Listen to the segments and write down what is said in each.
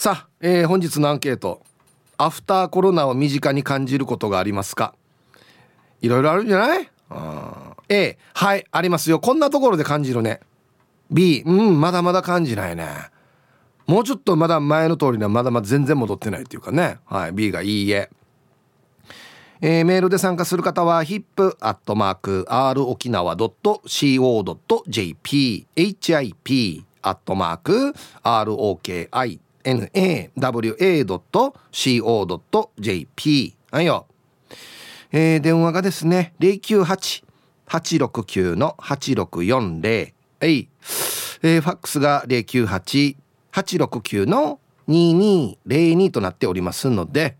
さあ、えー、本日のアンケート。アフターコロナを身近に感じることがありますか？いろいろあるんじゃない？A はいありますよ。こんなところで感じるね。B うんまだまだ感じないね。もうちょっとまだ前の通りにはまだまだ全然戻ってないっていうかね。はい B がいいえ。えー、メールで参加する方は hip.r 沖 nawa.co.jp はいよ、えー、電話がですね098-869-8640はい、えー、ファックスが098-869の2202となっておりますので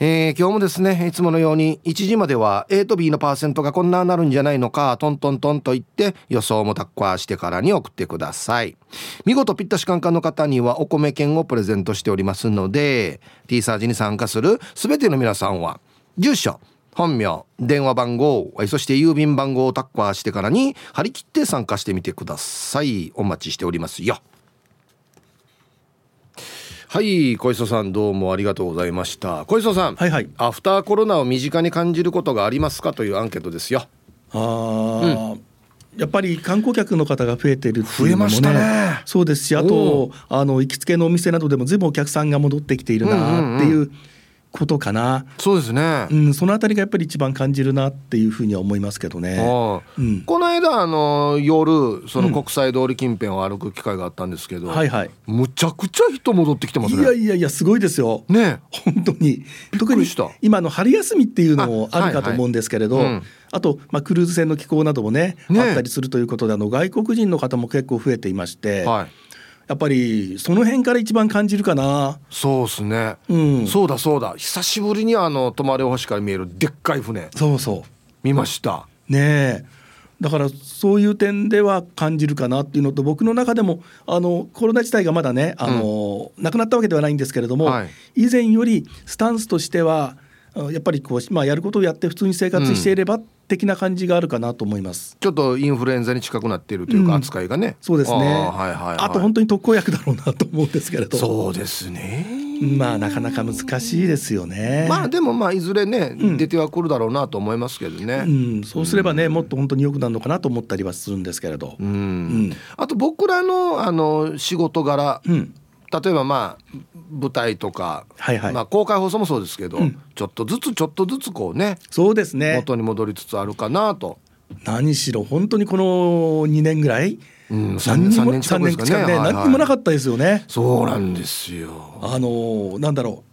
今日もですねいつものように1時までは A と B のパーセントがこんななるんじゃないのかトントントンと言って予想もタッカーしてからに送ってください。見事ぴったしカンカンの方にはお米券をプレゼントしておりますので T サージに参加する全ての皆さんは住所本名電話番号そして郵便番号をタッカーしてからに張り切って参加してみてください。お待ちしておりますよ。はい小磯さんどうもありがとうございました。小磯さんはいはい。アフターコロナを身近に感じることがありますかというアンケートですよ。ああ、うん、やっぱり観光客の方が増えてるっていうのもね、ね、そうですしあとあの行きつけのお店などでも随分お客さんが戻ってきているなっていう、うんうんうんことかな。そうですね、うん、そのあたりがやっぱり一番感じるなっていうふうには思いますけどね、うん、この間あの夜その国際通り近辺を歩く機会があったんですけど、うん、はいはい。むちゃくちゃ人戻ってきてますね。いやいやいやすごいですよ。ね本当に。特に今の春休みっていうのもあるかと思うんですけれど、はいはいうん。あと、まあ、クルーズ船の寄港などもね、ね、あったりするということであの外国人の方も結構増えていまして、はい、やっぱりその辺から一番感じるかな。そうですね、うん、そうだそうだ。久しぶりにあの泊まれお橋から見えるでっかい船。そうそう。見ました。ねえ。だからそういう点では感じるかなっていうのと僕の中でもあのコロナ自体がまだねあの、うん、なくなったわけではないんですけれども、はい、以前よりスタンスとしてはやっぱりこう、まあ、やることをやって普通に生活していれば、的な感じがあるかなと思います。ちょっとインフルエンザに近くなっているというか、扱いがね。そうですね。はいはいはい、あと本当に特効薬だろうなと思うんですけれどそうですね。まあなかなか難しいですよね。まあでもまあいずれね、うん、出てはくるだろうなと思いますけどね、うん、そうすればね、もっと本当に良くなるのかなと思ったりはするんですけれど、うん、あと僕らのあの仕事柄、うん例えばまあ舞台とか、はいはい、まあ、公開放送もそうですけど、うん、ちょっとずつちょっとずつこうねそうですね。元に戻りつつあるかなと。何しろ本当にこの2年ぐらい、うん、3, 3年近くですかね。ね、はいはい、何にもなかったですよね。そうなんですよ。あのなんだろう。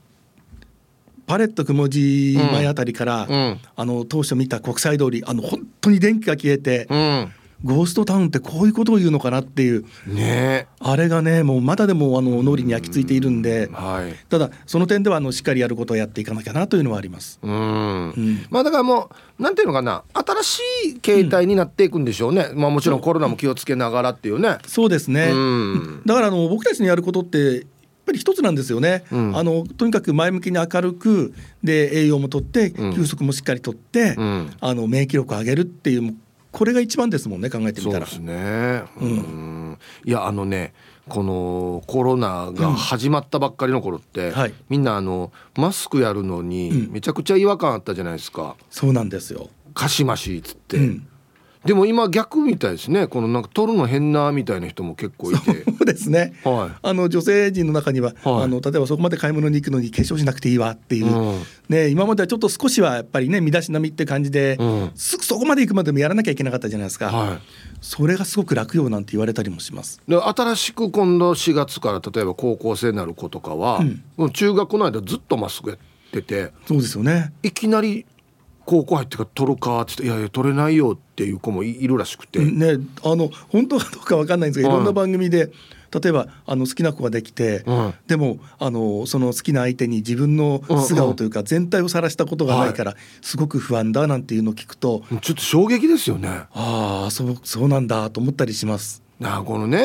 パレット雲寺前あたりから、うん。うん、あの当初見た国際通りあの本当に電気が消えて。うんゴーストタウンってこういうことを言うのかなっていう、ね、あれがねもうまだでもあの脳裏に焼き付いているんで、はい、ただその点ではあのしっかりやることをやっていかなきゃなというのはあります。うん、うん、まあだからもうなんていうのかな。新しい形態になっていくんでしょうね、うん、まあもちろんコロナも気をつけながらっていうね。そうですね、だからあの僕たちのやることってやっぱり一つなんですよね、うん、あのとにかく前向きに明るくで栄養もとって休息もしっかりとって、うん、あの免疫力を上げるっていうこれが一番ですもんね考えてみたら。そうですね、うん、いやあのねこのコロナが始まったばっかりの頃って、うんはい、みんなあのマスクやるのにめちゃくちゃ違和感あったじゃないですか。そうなんですよ。かしましっつって、うん、でも今逆みたいですね。このなんか取るの変なみたいな人も結構いて。そうですね、はい、あの女性陣の中には、はい、あの例えばそこまで買い物に行くのに化粧しなくていいわっていう、うん、ね、今まではちょっと少しはやっぱりね身だしなみって感じで、うん、すぐそこまで行くまでもやらなきゃいけなかったじゃないですか、はい、それがすごく楽よなんて言われたりもします。で新しく今度4月から例えば高校生になる子とかは、うん、中学の間ずっとマスクやっててそうですよね。いきなり高校入ってから取るかって言って「いやいや取れないよ」っていう子もいるらしくて。ねあの本当かどうか分かんないんですけど、い、ろんな番組で例えばあの好きな子ができて、うん、でもあのその好きな相手に自分の素顔というか全体を晒したことがないから、すごく不安だなんていうのを聞くと、ちょっと衝撃ですよね。ああそうそうなんだと思ったりします。あこのね、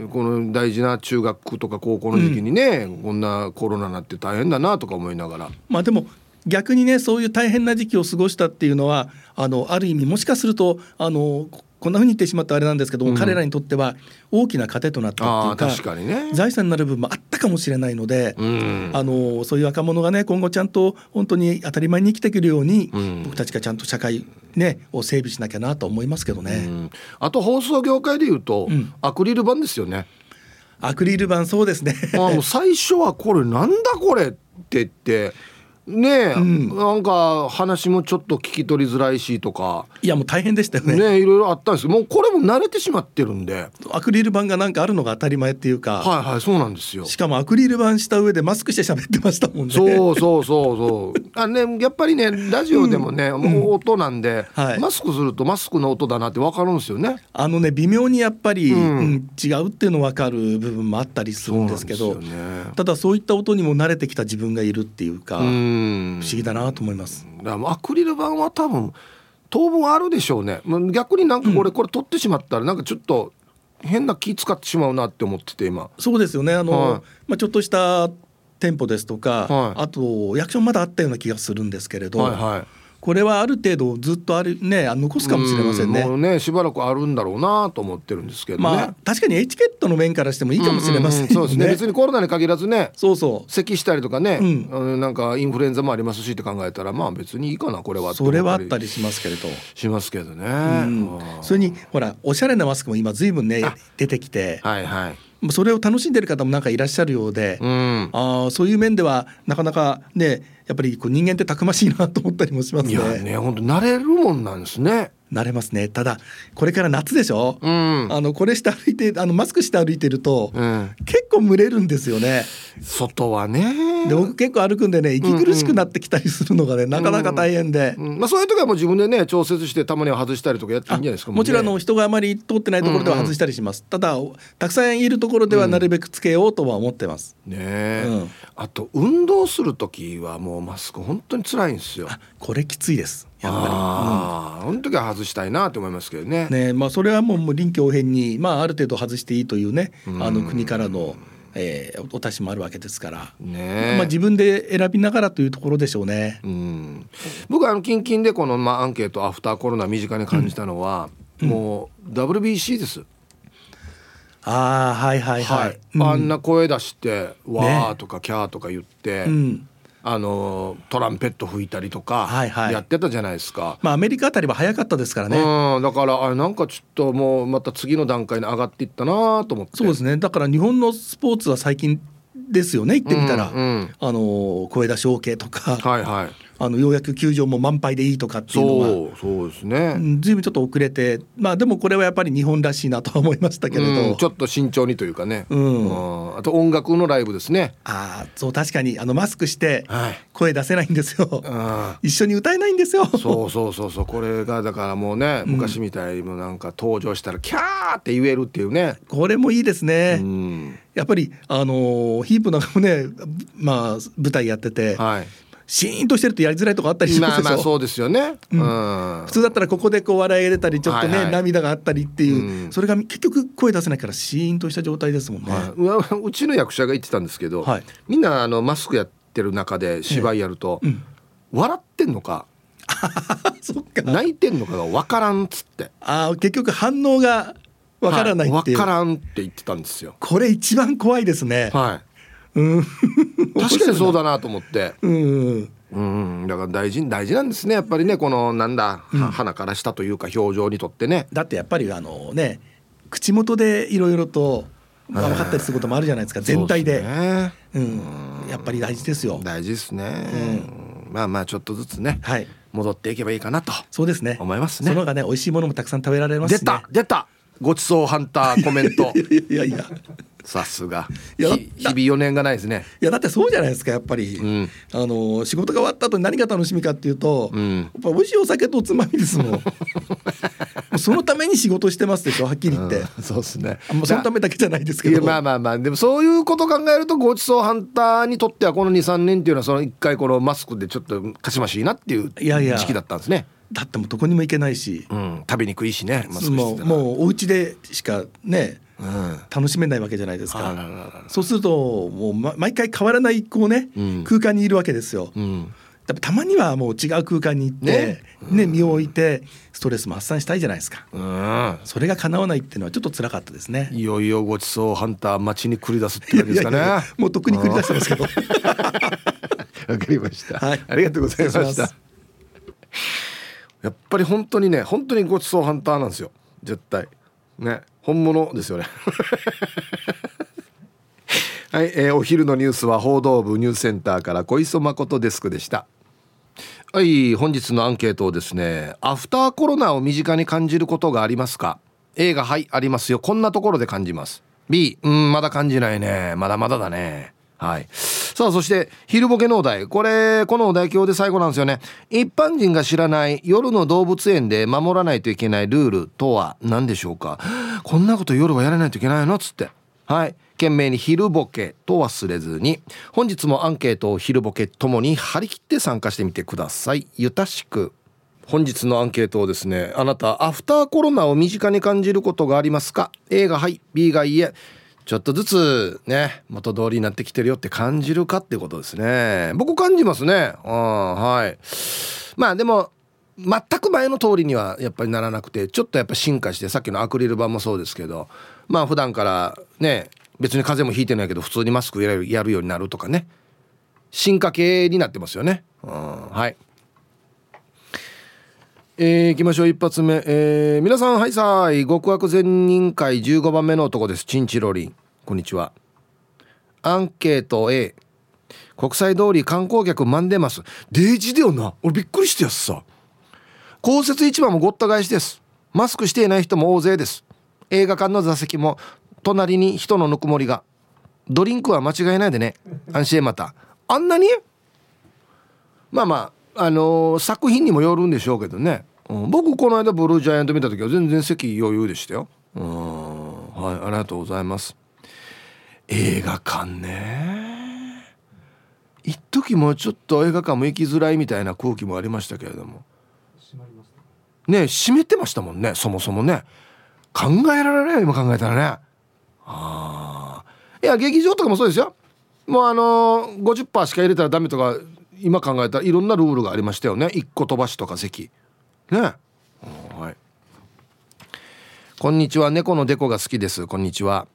うん、この大事な中学とか高校の時期にね、うん、こんなコロナになって大変だなとか思いながらまあでも逆にねそういう大変な時期を過ごしたっていうのはあのある意味もしかするとあのこんなふうに言ってしまったあれなんですけども、うん、彼らにとっては大きな糧となったっていうか確かに、ね、財産になる部分もあったかもしれないので、うん、あのそういう若者がね今後ちゃんと本当に当たり前に生きてくるように、うん、僕たちがちゃんと社会、ね、を整備しなきゃなと思いますけどね。あと放送業界でいうと、アクリル板ですよね。アクリル板そうですね。あの最初はこれなんだこれって言ってねえ、うん、なんか話もちょっと聞き取りづらいしとか。いやもう大変でしたよね。ねいろいろあったんです。けどもうこれも慣れてしまってるんで。アクリル板がなんかあるのが当たり前っていうか。はいはいそうなんですよ。しかもアクリル板した上でマスクして喋ってましたもんね。そうそうそうそう。あねやっぱりねラジオでもね、うん、もう音なんで、うんはい、マスクするとマスクの音だなって分かるんですよね。あのね微妙にやっぱり、うん。違うっていうの分かる部分もあったりするんですけど、ね、ただそういった音にも慣れてきた自分がいるっていうか不思議だだなと思います。アクリル板は多分当分あるでしょうね。逆になんかこれ、これ取ってしまったらなんかちょっと変な気使ってしまうなって思ってて今。そうですよね。あの、はい、まあちょっとした店舗ですとか、はい、あと役所まだあったような気がするんですけれど。はいはいこれはある程度ずっとあるね残すかもしれませんね。もうねしばらくあるんだろうなと思ってるんですけど、ね、まあ確かにエチケットの面からしてもいいかもしれません、ね。うんうん、そうですね。別にコロナに限らずね。そうそう。咳したりとかね、うん、なんかインフルエンザもありますしって考えたらまあ別にいいかなこれはそれはあったりしますけれど。しますけどね、うん、それにほらおしゃれなマスクも今ずいぶんね出てきて。はいはいそれを楽しんでる方もなんかいらっしゃるようで、うん、あそういう面ではなかなかねやっぱりこう人間ってたくましいなと思ったりもしますね。いやね本当慣れるもんなんですね。慣れますね。ただこれから夏でしょ、うん、あのこれして歩いてあのマスクして歩いてると、うん、結構蒸れるんですよね。外はね。で僕結構歩くんでね息苦しくなってきたりするのがね、うんうん、なかなか大変で、うん、まあ、そういう時はもう自分でね調節してたまには外したりとかやっていいんじゃないですかもちろんの人があまり通ってないところでは外したりします、うんうん、ただたくさんいるところではなるべくつけようとは思ってます、ね、うん、あと運動する時はもうマスク本当に辛いんですよ。これきついですやっぱり。ああ、うん、の時は外したいなと思いますけどね。ね、まあそれはもう臨機応変にまあある程度外していいというね、あの国からの。えー、お達しもあるわけですから、ね。まあ、自分で選びながらというところでしょうね。うん、僕はあの近々でこの、まあ、アンケートアフターコロナ身近に感じたのは、うん、もう WBC です。ああはいはいはい、はい、あんな声出して「わー」とか「キャー」とか言って、ね、あのトランペット吹いたりとかやってたじゃないですか、はいはい、まあアメリカあたりは早かったですからね。うんだからあれなんかちょっともうまた次の段階に上がっていったなと思って。そうですね。だから日本のスポーツは最近ですよね。言ってみたら、うんうん、あの声出し OK とか、はいはい、あのようやく球場も満杯でいいとかっていうのはそうそうですね、ずいぶんちょっと遅れてまあでもこれはやっぱり日本らしいなとは思いましたけれど、うん、ちょっと慎重にというかね、うん、あと音楽のライブですね。ああそう確かにあのマスクして声出せないんですよ、はい、一緒に歌えないんですよ。そうそうそうそう。これがだからもうね昔みたいにもなんか登場したらキャーって言えるっていうね。これもいいですね、うん、やっぱりあのヒープなんかもねまあ舞台やってて、はいシーンとしてるとやりづらいとこあったりしますでしょ、まあ、まあそうですよね、うん、普通だったらここでこう笑いが出たりちょっとね、はいはい、涙があったりっていう、うん、それが結局声出せないからシーンとした状態ですもんね、はい、うちの役者が言ってたんですけど、はい、みんなあのマスクやってる中で芝居やると、うん、笑ってんのか 泣いてんのかが分からんっつって。あ結局反応が分からないっていう、はい、分からんって言ってたんですよ。これ一番怖いですね。はい。うん、確かにそうだなと思って。うん。うん、だから大事大事なんですね。やっぱりねこのなんだ、うん、鼻から下というか表情にとってね。だってやっぱりあのね口元でいろいろと分かったりすることもあるじゃないですか。全体で、ね、うん、やっぱり大事ですよ。大事ですね、うん、まあまあちょっとずつね、はい、戻っていけばいいかなとそうですね。思いますね。そのがね美味しいものもたくさん食べられます、ね、出た出た。ごちそうハンターコメント。いやいやさすが。日々4年がないですね。いやだってそうじゃないですかやっぱり、うん、あの仕事が終わった後に何が楽しみかっていうと、うん、やっぱ美味しいお酒とおつまみですもん。そのために仕事してますでしょはっきり言って、うん、そうですね。もうそのためだけじゃないですけどまあまあまあでもそういうこと考えるとごちそうハンターにとってはこの23年っていうのはその一回このマスクでちょっとかしましいなっていう時期だったんですね。だってもうどこにも行けないし、うん、食べにくいしねもうもうお家でしかね楽しめないわけじゃないですか、そうするともう、ま、毎回変わらないこうね、空間にいるわけですよ、たまにはもう違う空間に行ってね、ね、身を置いてストレスも発散したいじゃないですか、うん、それが叶わないっていうのはちょっと辛かったですね。いよいよごちそうハンター街に繰り出すって感じですかね。もうとっくに繰り出してますけど。わかりました、はい、ありがとうございました。やっぱり本当にね本当にごちそうハンターなんですよ。絶対ね本物ですよね。はい、えー、お昼のニュースは報道部ニュースセンターから小磯誠デスクでした。はい本日のアンケートをですねアフターコロナを身近に感じることがありますか？A がはいありますよ。こんなところで感じます。B うんまだ感じないね。まだまだだね。はい。さあそして昼ボケのお題。これこのお題今日で最後なんですよね。一般人が知らない夜の動物園で守らないといけないルールとは何でしょうか？こんなこと夜はやらないといけないのつって。はい。懸命に昼ボケと忘れずに本日もアンケートを昼ボケともに張り切って参加してみてください。ゆたしく。本日のアンケートをですねあなたアフターコロナを身近に感じることがありますか？A がはい B がいいえ。ちょっとずつね元通りになってきてるよって感じるかってことですね。僕感じますね。うんはい。まあでも全く前の通りにはやっぱりならなくてちょっとやっぱ進化してさっきのアクリル板もそうですけどまあ普段からね別に風邪もひいてないけど普通にマスクやるようになるとかね進化系になってますよね。うんはい。えー、いきましょう。一発目、えー、皆さんはいさい極悪善人会。15番目の男です。チンチロリン。こんにちは。アンケート A 国際通り観光客満んでます。デージだよな。俺びっくりしてやすさ。公設市場もごった返しです。マスクしていない人も大勢です。映画館の座席も隣に人のぬくもりが。ドリンクは間違いないでね。安心また。あんなに？まあまああのー、作品にもよるんでしょうけどね、うん、僕この間ブルージャイアント見た時は全然席余裕でしたよ。うんはいありがとうございます。映画館ね。一時もちょっと映画館も行きづらいみたいな空気もありましたけれども。ね閉めてましたもんねそもそもね。考えられない今考えたらね。ああいや劇場とかもそうですよ。もうあのー、50%しか入れたらダメとか今考えたらいろんなルールがありましたよね。1個飛ばしとか席。ね。はい。こんにちは。猫のデコが好きです。こんにちは。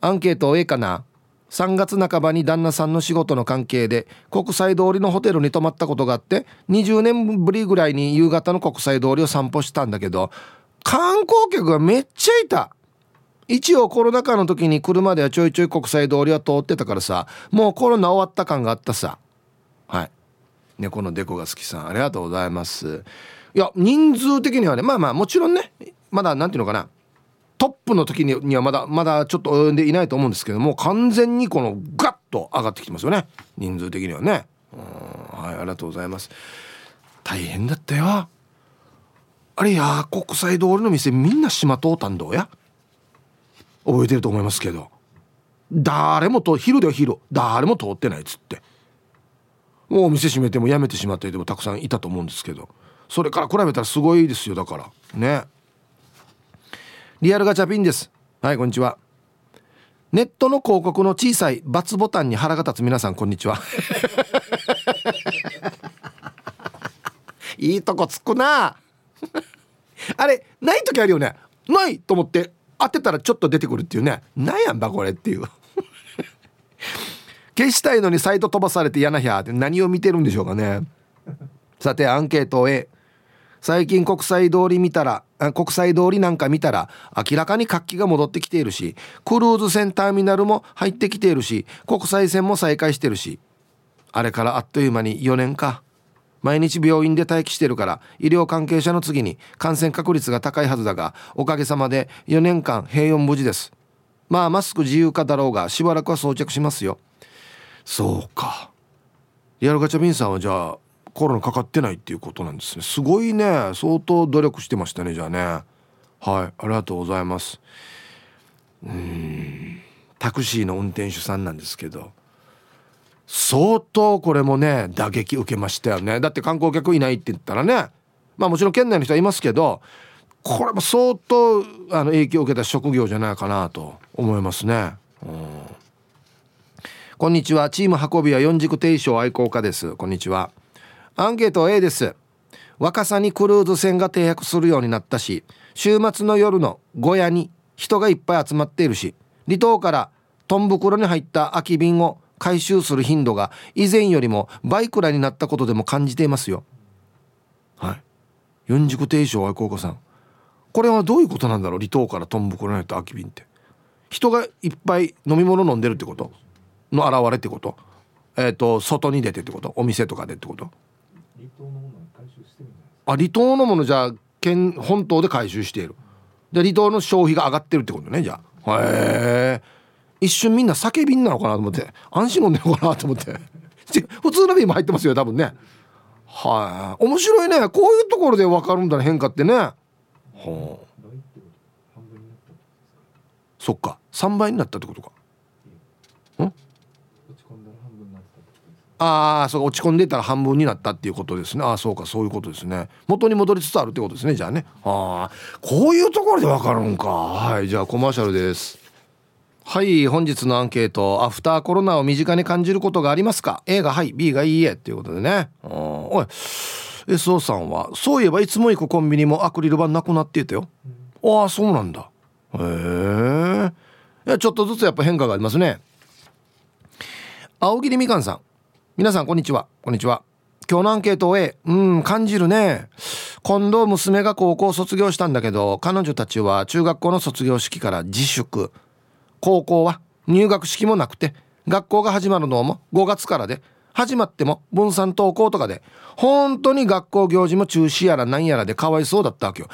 アンケート A かな。3月半ばに旦那さんの仕事の関係で国際通りのホテルに泊まったことがあって20年ぶりぐらいに夕方の国際通りを散歩したんだけど観光客がめっちゃいた。一応コロナ禍の時に車ではちょいちょい国際通りは通ってたからさもうコロナ終わった感があったさ。はい。猫のデコが好きさんありがとうございます。いや人数的にはねまあまあもちろんねまだ何ていうのかな。トップの時にはまだまだちょっと及んでいないと思うんですけども完全にこのガッと上がってきてますよね。人数的にはね。うん。はいありがとうございます。大変だったよ。あれや国際通りの店みんな島通ったんどうや？覚えてると思いますけど。誰もと昼では昼誰も通ってないっつって。もうお店閉めてもやめてしまった人もたくさんいたと思うんですけど。それから比べたらすごいですよだから。ね。リアルガチャピンです。はいこんにちは。ネットの広告の小さい×ボタンに腹が立つ。皆さんこんにちは。いいとこつくな。あれない時あるよね。ないと思って当てたらちょっと出てくるっていうね。なんやんばこれっていう。消したいのにサイト飛ばされて嫌なひゃって何を見てるんでしょうかね。さてアンケート A 最近国際通り見たら国際通りなんか見たら明らかに活気が戻ってきているしクルーズ船ターミナルも入ってきているし国際線も再開してるしあれからあっという間に4年か。毎日病院で待機してるから医療関係者の次に感染確率が高いはずだがおかげさまで4年間平穏無事です。まあマスク自由化だろうがしばらくは装着しますよ。そうか。リアルガチャビンさんはじゃあコロナかかってないっていうことなんですね。すごいね。相当努力してましたねじゃあね。はい。ありがとうございます。うん。タクシーの運転手さんなんですけど。相当これもね打撃受けましたよね。だって観光客いないって言ったらね。まあもちろん県内の人はいますけどこれも相当あの影響を受けた職業じゃないかなと思いますね。うん。こんにちは。チーム運びは四軸定称愛好家です。こんにちは。アンケート A です。若さにクルーズ船が停泊するようになったし週末の夜の小屋に人がいっぱい集まっているし離島からトン袋に入った空き瓶を回収する頻度が以前よりも倍くらいになったことでも感じていますよ。はい。四軸定称愛好家さん。これはどういうことなんだろう離島からトン袋に入った空き瓶って。人がいっぱい飲み物飲んでるってことの現れってこと。えっ、ー、と外に出てってこと。お店とかでってこと。あ離島のものじゃ県本島で回収している。で離島の消費が上がってるってことねじゃあ。へえ。一瞬みんな酒瓶なのかなと思って。安心飲んでるのかなと思って。普通の瓶も入ってますよ多分ね。はい、面白いね。こういうところで分かるんだね変化ってね。はあ。そっか。3倍になったってことか。ん？ああそう落ち込んでたら半分になったっていうことですね。ああそうかそういうことですね。元に戻りつつあるってことですねじゃあね。ああこういうところでわかるんか。はいじゃあコマーシャルです。はい本日のアンケート。アフターコロナを身近に感じることがありますか？A がはい B がいいえ。っていうことでね。おい SO さんはそういえばいつも行くコンビニもアクリル板なくなっていたよ、うん、ああそうなんだ。へえちょっとずつやっぱ変化がありますね。青桐みかんさん。皆さんこんにちは。こんにちは。今日のアンケートをうん感じるね。今度娘が高校卒業したんだけど彼女たちは中学校の卒業式から自粛。高校は入学式もなくて学校が始まるのも5月からで始まっても分散登校とかで本当に学校行事も中止やら何やらでかわいそうだったわけよ。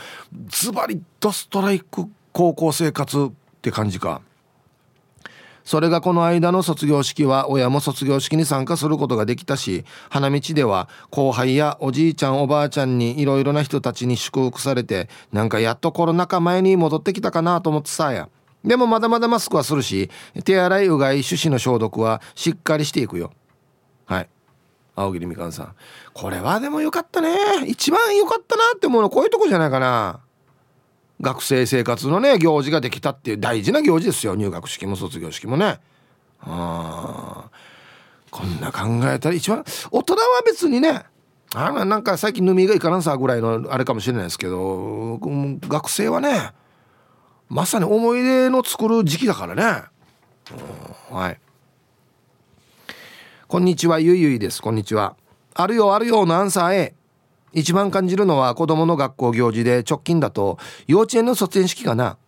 ズバリドストライク高校生活って感じか。それがこの間の卒業式は親も卒業式に参加することができたし花道では後輩やおじいちゃんおばあちゃんにいろいろな人たちに祝福されてなんかやっとコロナ禍前に戻ってきたかなと思ってさや。でもまだまだマスクはするし手洗いうがい手指の消毒はしっかりしていくよ。はい。青桐みかんさん。これはでもよかったね。一番良かったなって思うのはこういうとこじゃないかな。学生生活のね行事ができたっていう大事な行事ですよ。入学式も卒業式もね。あこんな考えたら一番大人は別にねあなんか最近飲みがいかなんさぐらいのあれかもしれないですけど学生はねまさに思い出の作る時期だからね。はい。こんにちはゆいゆいです。こんにちは。あるよあるよのアンサー A 一番感じるのは子供の学校行事で直近だと幼稚園の卒園式かな。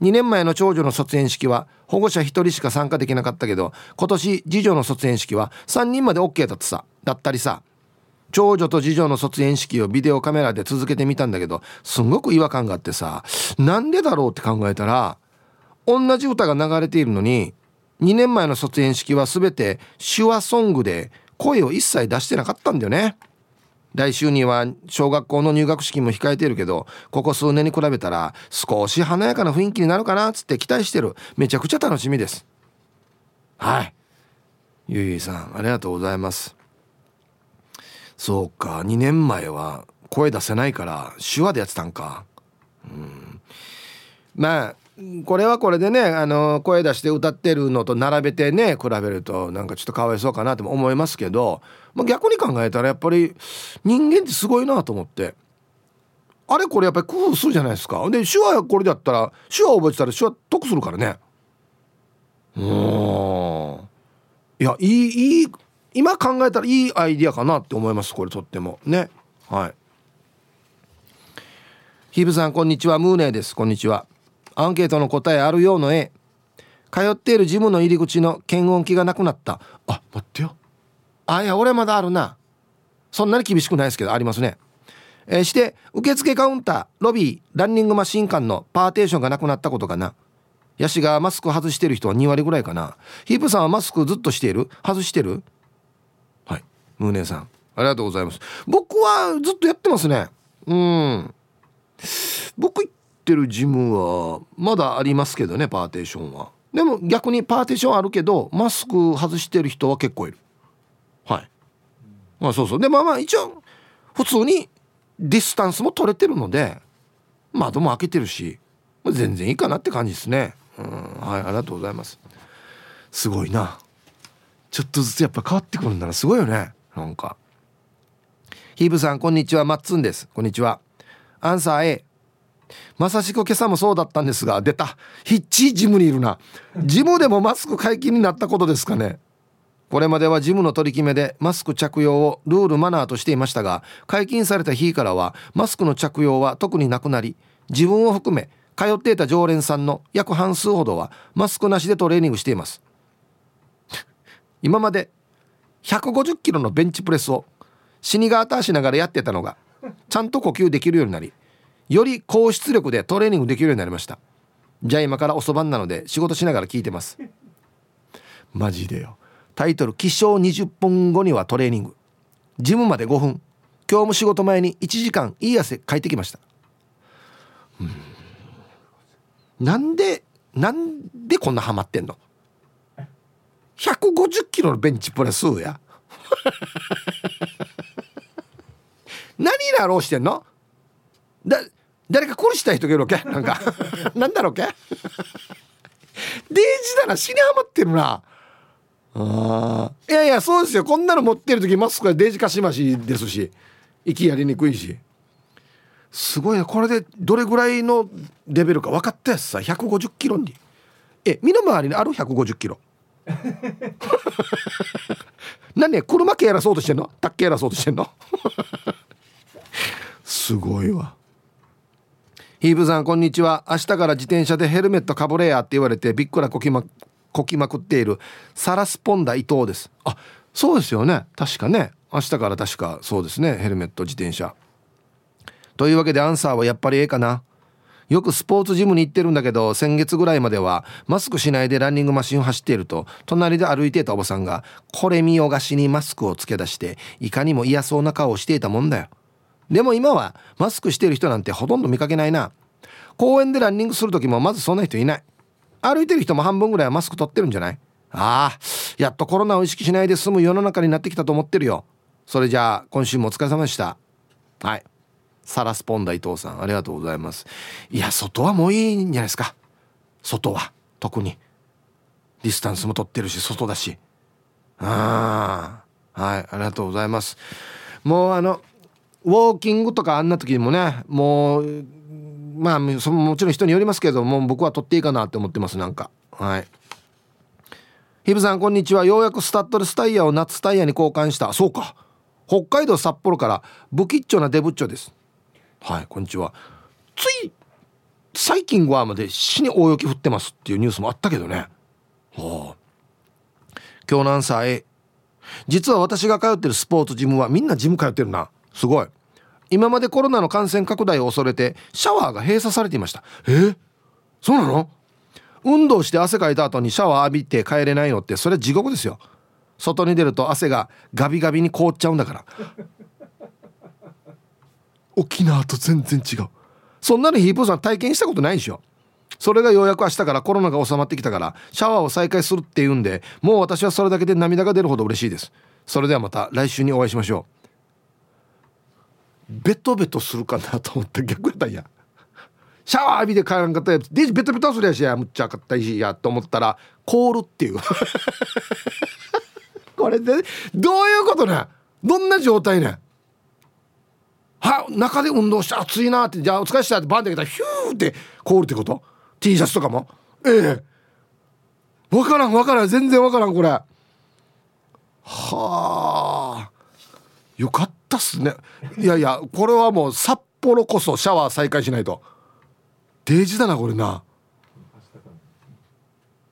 2年前の長女の卒園式は保護者1人しか参加できなかったけど今年次女の卒園式は3人まで OK だったさ。だったりさ。長女と次女の卒園式をビデオカメラで続けてみたんだけどすんごく違和感があってさ。なんでだろうって考えたら同じ歌が流れているのに2年前の卒園式は全て手話ソングで声を一切出してなかったんだよね。来週には小学校の入学式も控えているけどここ数年に比べたら少し華やかな雰囲気になるかなっつって期待してる。めちゃくちゃ楽しみです。はい。ゆいゆいさんありがとうございます。そうか。2年前は声出せないから手話でやってたんか。うん。まあこれはこれでねあの声出して歌ってるのと並べてね比べるとなんかちょっとかわいそうかなとも思いますけど、まあ、逆に考えたらやっぱり人間ってすごいなと思って。あれこれやっぱり工夫するじゃないですか。で手話これだったら手話覚えてたら手話得するからね。うん。いやいいいい今考えたらいいアイディアかなって思いますこれとっても。ね。はい。ヒブさんこんにちは。ムーネーです。こんにちは。アンケートの答えあるようの A 通っているジムの入り口の検温器がなくなった。あ待ってよ。あいや俺まだあるな。そんなに厳しくないですけどありますね。えー、して受付カウンターロビーランニングマシン間のパーテーションがなくなったことかな。ヤシがマスク外してる人は2割ぐらいかな。ヒープさんはマスクずっとしている？外してる？はい。ムーネさん。ありがとうございます。僕はずっとやってますね。うん。僕行ってるジムはまだありますけどねパーテーションは。でも逆にパーテーションあるけどマスク外してる人は結構いる。はい。まあそうそう。でまあまあ一応普通にディスタンスも取れてるので窓も開けてるし全然いいかなって感じですね。うん。はいありがとうございます。すごいな。ちょっとずつやっぱ変わってくるんだな。すごいよね。なんか。ヒーブさんこんにちは。マッツンです。こんにちは。アンサー A まさしく今朝もそうだったんですが出た。ヒッチジムにいるな。ジムでもマスク解禁になったことですかね。これまではジムの取り決めでマスク着用をルールマナーとしていましたが解禁された日からはマスクの着用は特になくなり自分を含め通っていた常連さんの約半数ほどはマスクなしでトレーニングしています。今まで150キロのベンチプレスを死にがたしながらやってたのがちゃんと呼吸できるようになりより高出力でトレーニングできるようになりました。じゃあ今から遅番なので仕事しながら聞いてます。マジでよ。タイトル「起床20分後にはトレーニング」ジムまで5分。今日も仕事前に1時間いい汗かいてきました。うん。なんでなんでこんなハマってんの？150キロのベンチプレスや。何なろうしてんの？だ誰か殺したい人がいるわけ？なんか。なんだろうけ？デージだな。死にハマってるな。あいやいやそうですよ。こんなの持ってる時マスクはデージかしましですし息やりにくいし。すごいな。これでどれぐらいのレベルか分かったやつさ。150キロに。え身の回りにある？150キロ。何？ね車系やらそうとしてんの？タッケやらそうとしてんの？すごいわヒーブさんこんにちは。明日から自転車でヘルメットかぶれやって言われてびっくらこきまこきまくっているサラスポンダ伊藤です。あそうですよね。確かね。明日から確かそうですね。ヘルメット自転車。というわけでアンサーはやっぱりええかな。よくスポーツジムに行ってるんだけど先月ぐらいまではマスクしないでランニングマシンを走っていると隣で歩いていたおばさんがこれ見よがしにマスクをつけ出していかにも嫌そうな顔をしていたもんだよ。でも今はマスクしてる人なんてほとんど見かけないな。公園でランニングする時もまずそんな人いない。歩いてる人も半分ぐらいはマスク取ってるんじゃない？ああやっとコロナを意識しないで済む世の中になってきたと思ってるよ。それじゃあ今週もお疲れ様でした。はい。サラスポンダ伊藤さんありがとうございます。いや外はもういいんじゃないですか。外は特に。ディスタンスも取ってるし外だし。ああはいありがとうございます。もうあのウォーキングとかあんな時もねもうまあそもちろん人によりますけども僕は取っていいかなって思ってますなんか。はい。ヒブさんこんにちは。ようやくスタッドレスタイヤを夏タイヤに交換した。そうか。北海道札幌から不吉祥なデブッチョです。はいこんにちは。つい最近はまで死に大雪降ってますっていうニュースもあったけどね。はあ。今日のアンサー A 実は私が通ってるスポーツジムはみんなジム通ってるな。すごい。今までコロナの感染拡大を恐れてシャワーが閉鎖されていました。え？そうなの？運動して汗かいた後にシャワー浴びて帰れないのってそれは地獄ですよ。外に出ると汗がガビガビに凍っちゃうんだから。沖縄と全然違う。そんなのヒープーさん体験したことないでしょ。それがようやく明日からコロナが収まってきたからシャワーを再開するっていうんでもう私はそれだけで涙が出るほど嬉しいです。それではまた来週にお会いしましょうベトベトするかなと思って逆やったんや。シャワー浴びて帰らんかったやつ。でベトベトするやしやむっちゃかったいしやと思ったら凍るっていう。これでどういうことね？どんな状態ね？は中で運動して暑いなってじゃあお疲れしたってバンってきたらヒューって凍るってこと？T シャツとかも？ええ。分からん分からん。全然分からんこれ。はあ。よかった。っすね。いやいやこれはもう札幌こそシャワー再開しないと。デージだなこれな。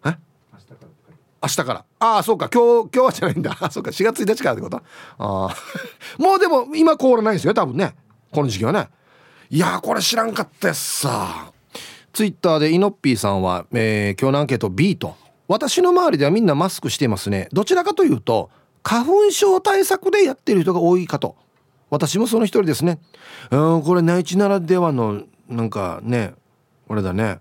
え？明日から。ああそうか。今日今日はじゃないんだ。そうか。4月1日からってこと？ああもうでも今凍らないですよ多分ね。この時期はね。いやこれ知らんかったやつさ。ツイッターでイノッピーさんは、えー、今日のアンケート B と私の周りではみんなマスクしていますね。どちらかというと花粉症対策でやってる人が多いかと。私もその一人ですね。うんこれ内地ならではのなんかねあれだね。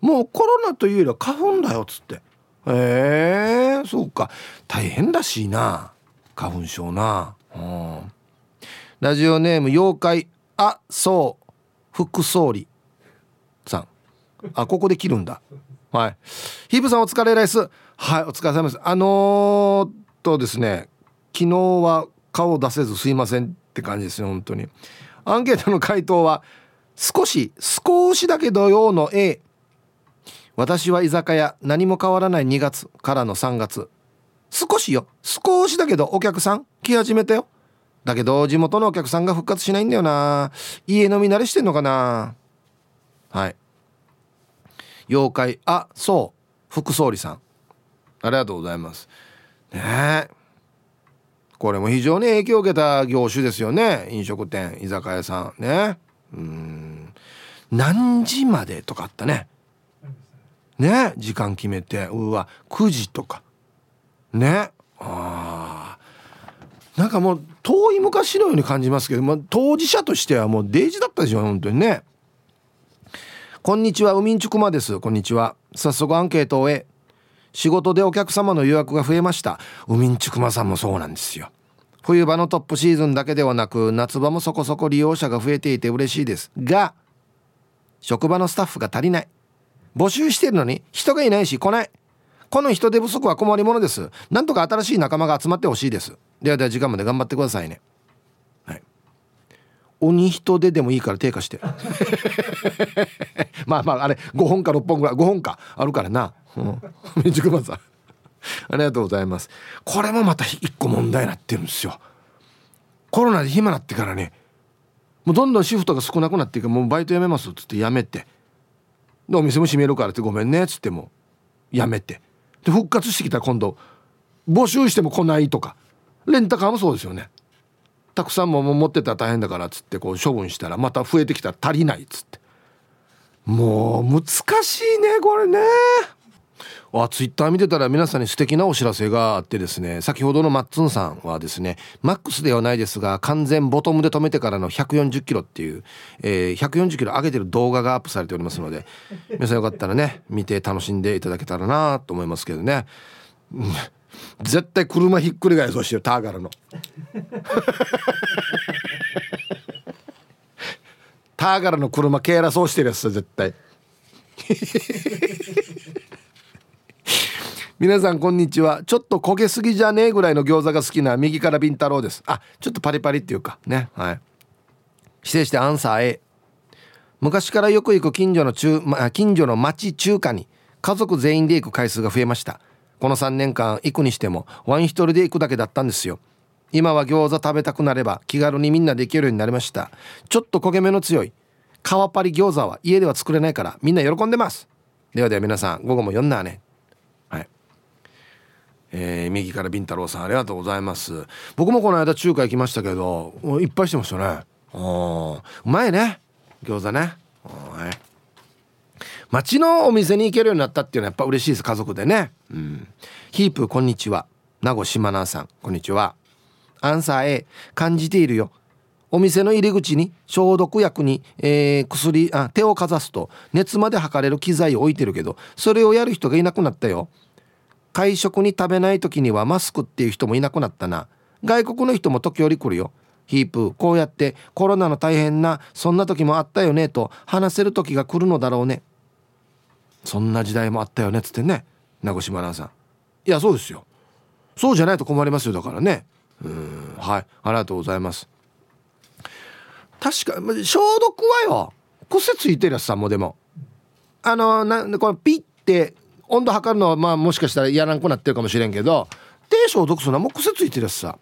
もうコロナというよりは花粉だよっつって。へえそうか。大変らしいな花粉症な。うん。ラジオネーム妖怪。あそう。副総理さん。あここで切るんだ。はい。ヒープさんお疲れライスはいお疲れ様です。あのー、とですね昨日は顔出せずすいませんって感じですね本当に。アンケートの回答は少し少しだけ土曜の A 私は居酒屋何も変わらない2月からの3月。少しよ。少しだけどお客さん来始めたよ。だけど地元のお客さんが復活しないんだよな。家飲み慣れしてんのかな。はい。妖怪。あそう。副総理さん。ありがとうございます。ねえ。これも非常に影響を受けた業種ですよね。飲食店居酒屋さんね。うん。何時までとかあったね。ね。時間決めて。うわ9時とか。ね。あなんかもう遠い昔のように感じますけども当事者としてはもうデイジだったでしょ本当にね。こんにちはウミンチュクマです。こんにちは。早速アンケートを終え仕事でお客様の予約が増えました。ウミンチュクマさんもそうなんですよ。冬場のトップシーズンだけではなく夏場もそこそこ利用者が増えていて嬉しいです。が職場のスタッフが足りない。募集してるのに人がいないし来ない。この人手不足は困りものです。なんとか新しい仲間が集まってほしいです。ではでは時間まで頑張ってくださいね。はい。鬼人手でもいいから低下して。まあまああれ5本か6本ぐらい5本かあるからな。うん。めちゃくまさんありがとうございます。これもまた一個問題になってるんですよ。コロナで暇なってからねもうどんどんシフトが少なくなっていく。もうバイト辞めますっつって辞めて。でお店も閉めるからってごめんねっつっても辞めて。で復活してきたら今度募集しても来ないとか。レンタカーもそうですよね。たくさんも持ってたら大変だからっつってこう処分したらまた増えてきたら足りないっつって。もう難しいねこれね。あツイッター見てたら皆さんに素敵なお知らせがあってですね。先ほどのマッツンさんはですねマックスではないですが完全ボトムで止めてからの140キロっていう、えー、140キロ上げてる動画がアップされておりますので 皆さんよかったらね見て楽しんでいただけたらなと思いますけどね。絶対車ひっくり返そうしてるターガルの。ターガル の車蹴らそうしてるやつ絶対皆さんこんにちは。ちょっと焦げすぎじゃねえぐらいの餃子が好きな右からビンタロウです。あちょっとパリパリっていうか。ねはい。指定してアンサー A 昔からよく行く近所の中、ま、近所の町中華に家族全員で行く回数が増えました。この3年間行くにしてもワン一人で行くだけだったんですよ。今は餃子食べたくなれば気軽にみんなで行けるようになりました。ちょっと焦げ目の強い皮パリ餃子は家では作れないからみんな喜んでます。ではでは皆さん午後も読んだね。えー、右からビンタロウさんありがとうございます。僕もこの間中華行きましたけどいっぱいしてましたね。うまいね餃子ね。はい。町のお店に行けるようになったっていうのはやっぱ嬉しいです家族でね。うん。ヒープこんにちは。名護島奈さんこんにちは。アンサー A 感じているよ。お店の入り口に消毒薬に、えー、薬あ手をかざすと熱まで測れる機材を置いてるけどそれをやる人がいなくなったよ会食に食べない時にはマスクっていう人もいなくなったな。外国の人も時折来るよ。ヒープこうやってコロナの大変なそんな時もあったよねと話せる時が来るのだろうね。そんな時代もあったよねっつってね名越真奈さんいやそうですよ。そうじゃないと困りますよだからね。うんはいありがとうございます。確か消毒はよ。癖ついてるやつさもでも。あのなこのピッて温度測るのはまあもしかしたらやらんくなってるかもしれんけど低消毒するのはもう癖ついてるやつさ。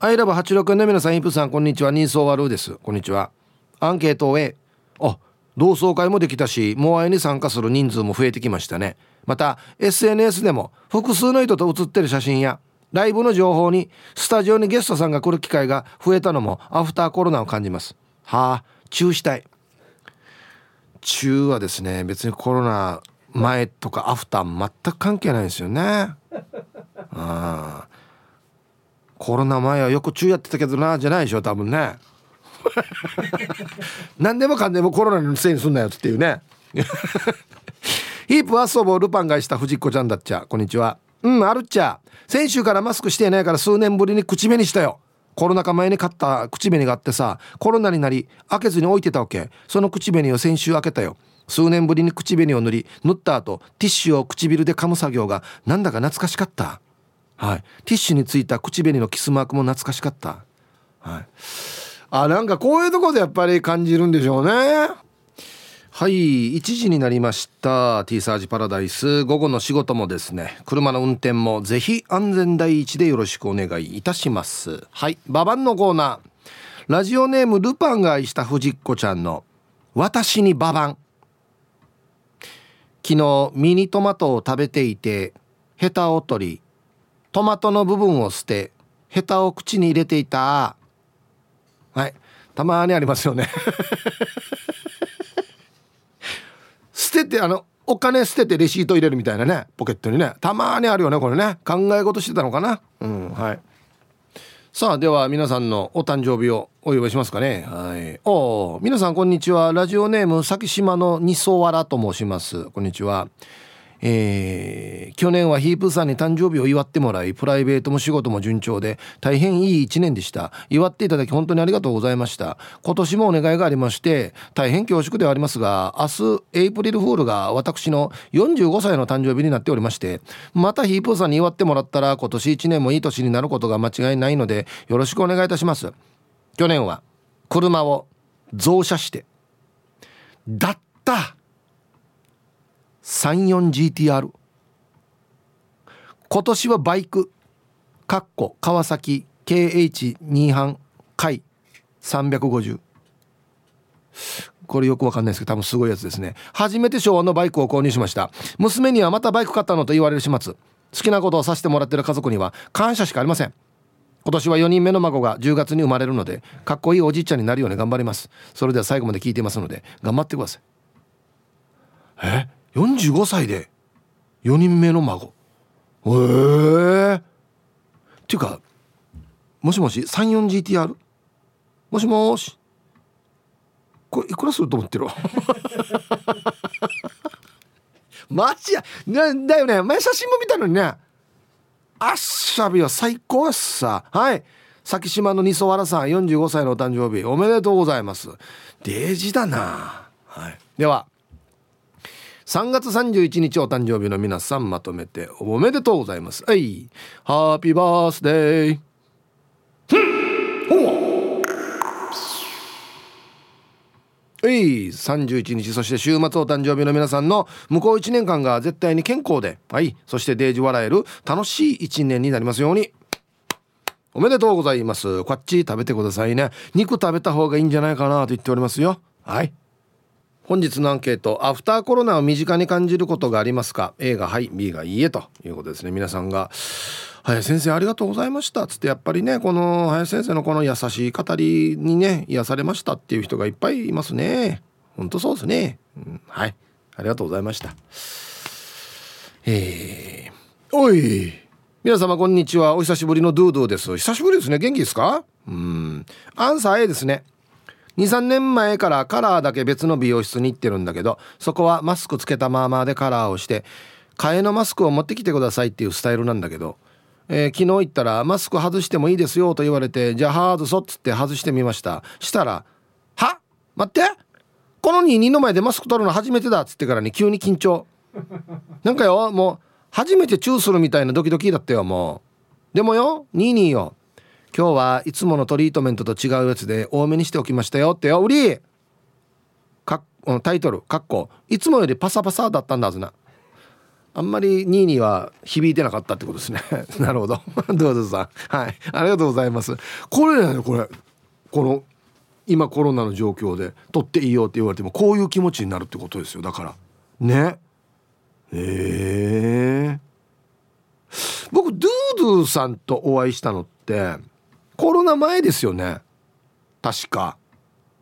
アイラブ86の皆さんインプさんこんにちは。ニーソーワルーです。こんにちは。アンケートを終えあ同窓会もできたしモアイに参加する人数も増えてきましたね。また SNS でも複数の人と写ってる写真やライブの情報にスタジオにゲストさんが来る機会が増えたのもアフターコロナを感じます。はあ中したい。中はですね別にコロナ前とかアフター全く関係ないですよね。あコロナ前はよく中やってたけどなじゃないでしょ多分ね。何でもかんでもコロナのせいにすんなよっていうね。ヒープはそぼルパンがした藤子ちゃんだっちゃ。こんにちは。うんあるっちゃ。先週からマスクしてないから数年ぶりに口紅したよ。コロナ禍前に買った口紅があってさコロナになり開けずに置いてたわけ。その口紅を先週開けたよ。数年ぶりに口紅を塗り塗った後ティッシュを唇で噛む作業がなんだか懐かしかった。はい。ティッシュについた口紅のキスマークも懐かしかった。はい。あなんかこういうとこでやっぱり感じるんでしょうね。はい1時になりました T サージパラダイス。午後の仕事もですね車の運転もぜひ安全第一でよろしくお願いいたします。はいババンのコーナー。ラジオネームルパンが愛した藤子ちゃんの私にババン。昨日ミニトマトを食べていてヘタを取りトマトの部分を捨てヘタを口に入れていた。はい。たまにありますよね。捨ててあのお金捨ててレシート入れるみたいなねポケットにね。たまにあるよねこれね。考え事してたのかな。うんはい。さあでは皆さんのお誕生日をお祝いしますかね。はい。お皆さんこんにちは。ラジオネーム先島の二層わらと申します。こんにちは。えー、去年はヒープーさんに誕生日を祝ってもらいプライベートも仕事も順調で大変いい一年でした。祝っていただき本当にありがとうございました。今年もお願いがありまして大変恐縮ではありますが明日エイプリルフールが私の45歳の誕生日になっておりましてまたヒープーさんに祝ってもらったら今年1年もいい年になることが間違いないのでよろしくお願いいたします。去年は車を増車してだった 34GTR 今年はバイク。かっこ川崎 KH2 半回350これよくわかんないですけど多分すごいやつですね。初めて昭和のバイクを購入しました。娘にはまたバイク買ったのと言われる始末。好きなことをさせてもらってる家族には感謝しかありません。今年は4人目の孫が10月に生まれるのでかっこいいおじいちゃんになるように頑張ります。それでは最後まで聞いてますので頑張ってください。え？45歳で4人目の孫。へえ。っていうかもしもし 34GTR? もしもし。これいくらすると思ってる？マジや。なだよね。前写真も見たのにね。あっしゃびは最高やっさ。はい。先島の磯原さん45歳のお誕生日。おめでとうございます。デージだな。はい。では。3月31日お誕生日の皆さんまとめておめでとうございます。はい。ハッピーバースデーはい31日そして週末お誕生日の皆さんの向こう1年間が絶対に健康で。はい。そしてデージ笑える楽しい1年になりますように。おめでとうございます。こっち食べてくださいね。肉食べた方がいいんじゃないかなと言っておりますよ。はい本日のアンケートアフターコロナを身近に感じることがありますか？A がはい B がいいえということですね。皆さんが林先生ありがとうございましたつってやっぱりねこの林先生のこの優しい語りにね癒されましたっていう人がいっぱいいますね。ほんとそうですね、うん、はい。ありがとうございました。えー、おい皆様こんにちは。お久しぶりのドゥドゥです。久しぶりですね。元気ですか？うん。アンサー A ですね。23年前からカラーだけ別の美容室に行ってるんだけどそこはマスクつけたままでカラーをして替えのマスクを持ってきてくださいっていうスタイルなんだけど、えー、昨日行ったらマスク外してもいいですよと言われてじゃあ外そうっつって外してみました。したら「は？待って？この22の前でマスク取るの初めてだ」っつってからに急に緊張。なんかよもう初めてチューするみたいなドキドキだったよもう。でもよ22よ。今日はいつものトリートメントと違うやつで多めにしておきましたよってよ。売りかタイトル。かっこいつもよりパサパサだったんだはずな。あんまり2位には響いてなかったってことですね。なるほど。どうぞさん。はい。ありがとうございます。これねこれ。この今コロナの状況で取っていいよって言われてもこういう気持ちになるってことですよ。だから。ね。ええー、僕ドゥードゥさんとお会いしたのってコロナ前ですよね。確か。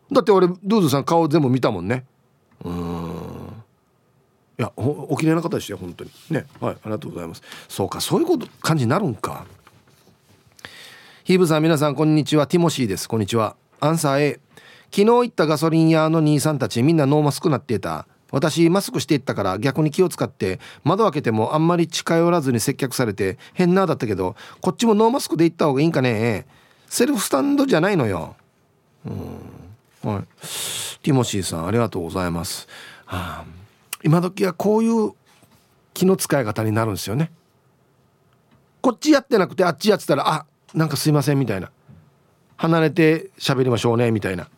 だって俺ドゥーズさん顔全部見たもんね。うん。いやおきれいな方でしたよ本当に。ね。はいありがとうございます。そうかそういうこと感じになるんか。ヒーブさん皆さんこんにちは。ティモシーです。こんにちは。アンサー A 昨日行ったガソリン屋の兄さんたちみんなノーマスクなっていた。私マスクしていったから逆に気を使って窓開けてもあんまり近寄らずに接客されて変なだったけどこっちもノーマスクで行った方がいいんかね。セルフスタンドじゃないのよ。うん、はい。ティモシーさん、ありがとうございます。はあ、今時はこういう気の使い方になるんですよね。こっちやってなくてあっちやってたら、あ、なんかすいませんみたいな。離れて喋りましょうねみたいな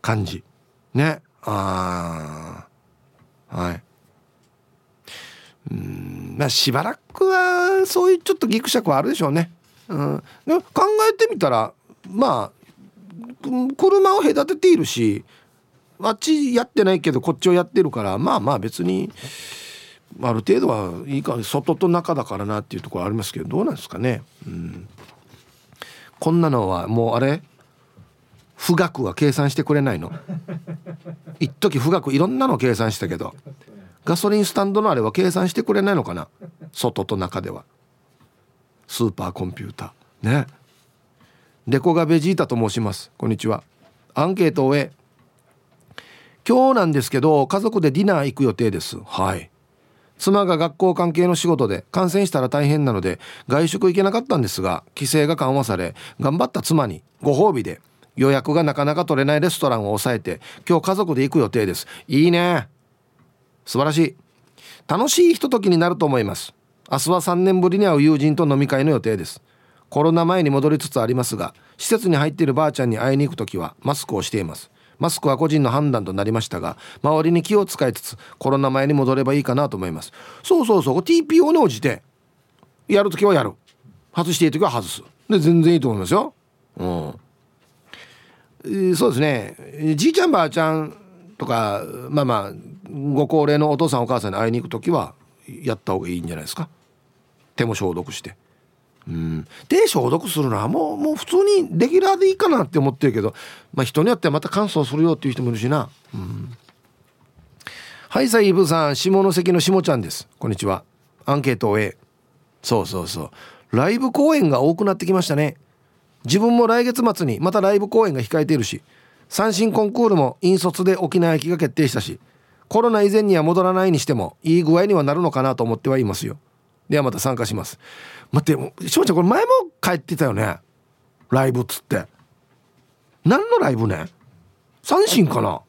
感じねああはいうんまあしばらくはそういうちょっとギクシャクはあるでしょうね、うん、考えてみたらまあ車を隔てているしあっちやってないけどこっちをやってるからまあまあ別にある程度はいいか外と中だからなっていうところありますけどどうなんですかね、うん、こんなのはもうあれ富岳は計算してくれないの。一時富岳いろんなの計算したけどガソリンスタンドのあれは計算してくれないのかな。外と中では。スーパーコンピューター。ね。デコがベジータと申します。こんにちは。アンケートを終え今日なんですけど家族でディナー行く予定です。はい。妻が学校関係の仕事で感染したら大変なので外食行けなかったんですが規制が緩和され頑張った妻にご褒美で予約がなかなか取れないレストランを抑えて今日家族で行く予定です。いいね。素晴らしい。楽しいひとときになると思います。明日は3年ぶりに会う友人と飲み会の予定です。コロナ前に戻りつつありますが施設に入っているばあちゃんに会いに行く時はマスクをしています。マスクは個人の判断となりましたが周りに気を使いつつコロナ前に戻ればいいかなと思います。そうそうそう TPO に応じてやる時はやる。外していい時は外す。で全然いいと思いますよ。うん。えー、そうですね。じいちゃんばあちゃんとかまあまあご高齢のお父さんお母さんに会いに行く時はやった方がいいんじゃないですか。手も消毒して。うん。手消毒するのはもうもう普通にレギュラーでいいかなって思ってるけど、まあ、人によってはまた乾燥するよっていう人もいるしな。うん。はいさイブさん。下関の下ちゃんです。こんにちは。アンケートを A そうそうそう。ライブ公演が多くなってきましたね。自分も来月末にまたライブ公演が控えているし三振コンクールも引率で沖縄行きが決定したしコロナ以前には戻らないにしてもいい具合にはなるのかなと思ってはいますよ。ではまた参加します。待ってしもちゃんこれ前も帰ってたよね？ライブっつって。何のライブね？三振かな？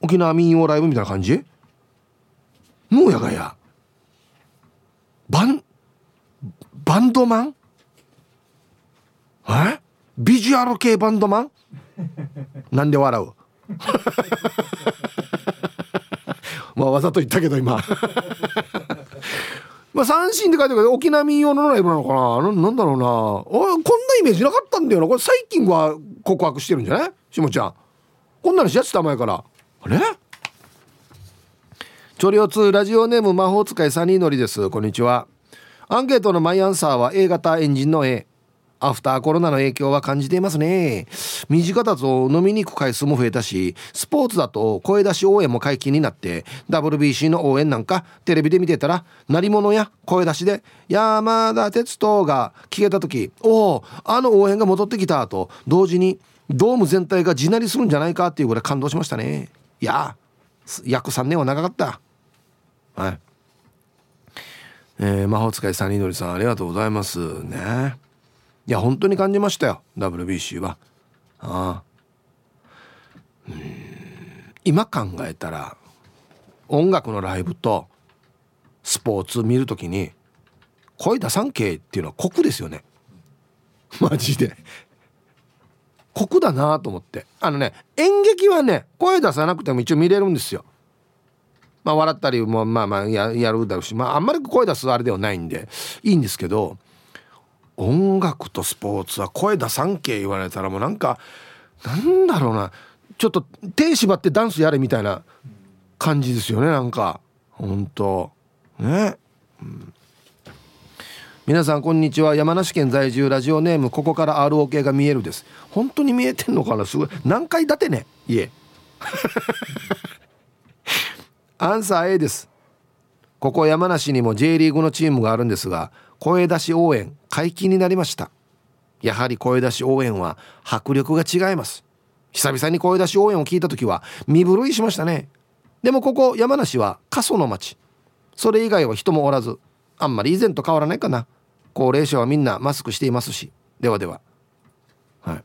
沖縄民謡ライブみたいな感じ？もうやがや。バンバンドマン？え？ビジュアル系バンドマン？なんで笑う？まあわざと言ったけど今。まあ三振って書いてあるけど沖縄民謡のライブなのかな？なんだろうな。あこんなイメージなかったんだよな。これ最近は告白してるんじゃない？しもちゃん。こんなのしやってた前から。あれ？チョリオ2ラジオネーム魔法使いサニーのりです。こんにちは。アンケートのマイアンサーは A 型エンジンの A アフターコロナの影響は感じていますね。身近だと飲みに行く回数も増えたしスポーツだと声出し応援も解禁になって WBC の応援なんかテレビで見てたら鳴り物や声出しで「山田哲人」が聞けた時「おおあの応援が戻ってきた」と同時にドーム全体が地鳴りするんじゃないかっていうぐらい感動しましたね。いや約3年は長かった。はい。えー、魔法使いサニーのりさんありがとうございます。ね。いや本当に感じましたよ。WBC は。あ。うん。今考えたら音楽のライブとスポーツ見るときに声出さんけっていうのは酷ですよね。マジで。酷だなと思って。あのね演劇はね声出さなくても一応見れるんですよ。まあ笑ったりもまあまあややるだろうしまああんまり声出すあれではないんでいいんですけど音楽とスポーツは声出さんけ言われたらもうなんかなんだろうな。ちょっと手縛ってダンスやれみたいな感じですよねなんか。本当。ね、うん、皆さんこんにちは。山梨県在住ラジオネームここから ROK が見えるです。本当に見えてんのかな？すごい。何階建てね？家。アンサー A です。ここ山梨にも J リーグのチームがあるんですが声出し応援解禁になりました。やはり声出し応援は迫力が違います。久々に声出し応援を聞いた時は身震いしましたね。でもここ山梨は過疎の町。それ以外は人もおらずあんまり以前と変わらないかな。高齢者はみんなマスクしていますし。ではでは。はい。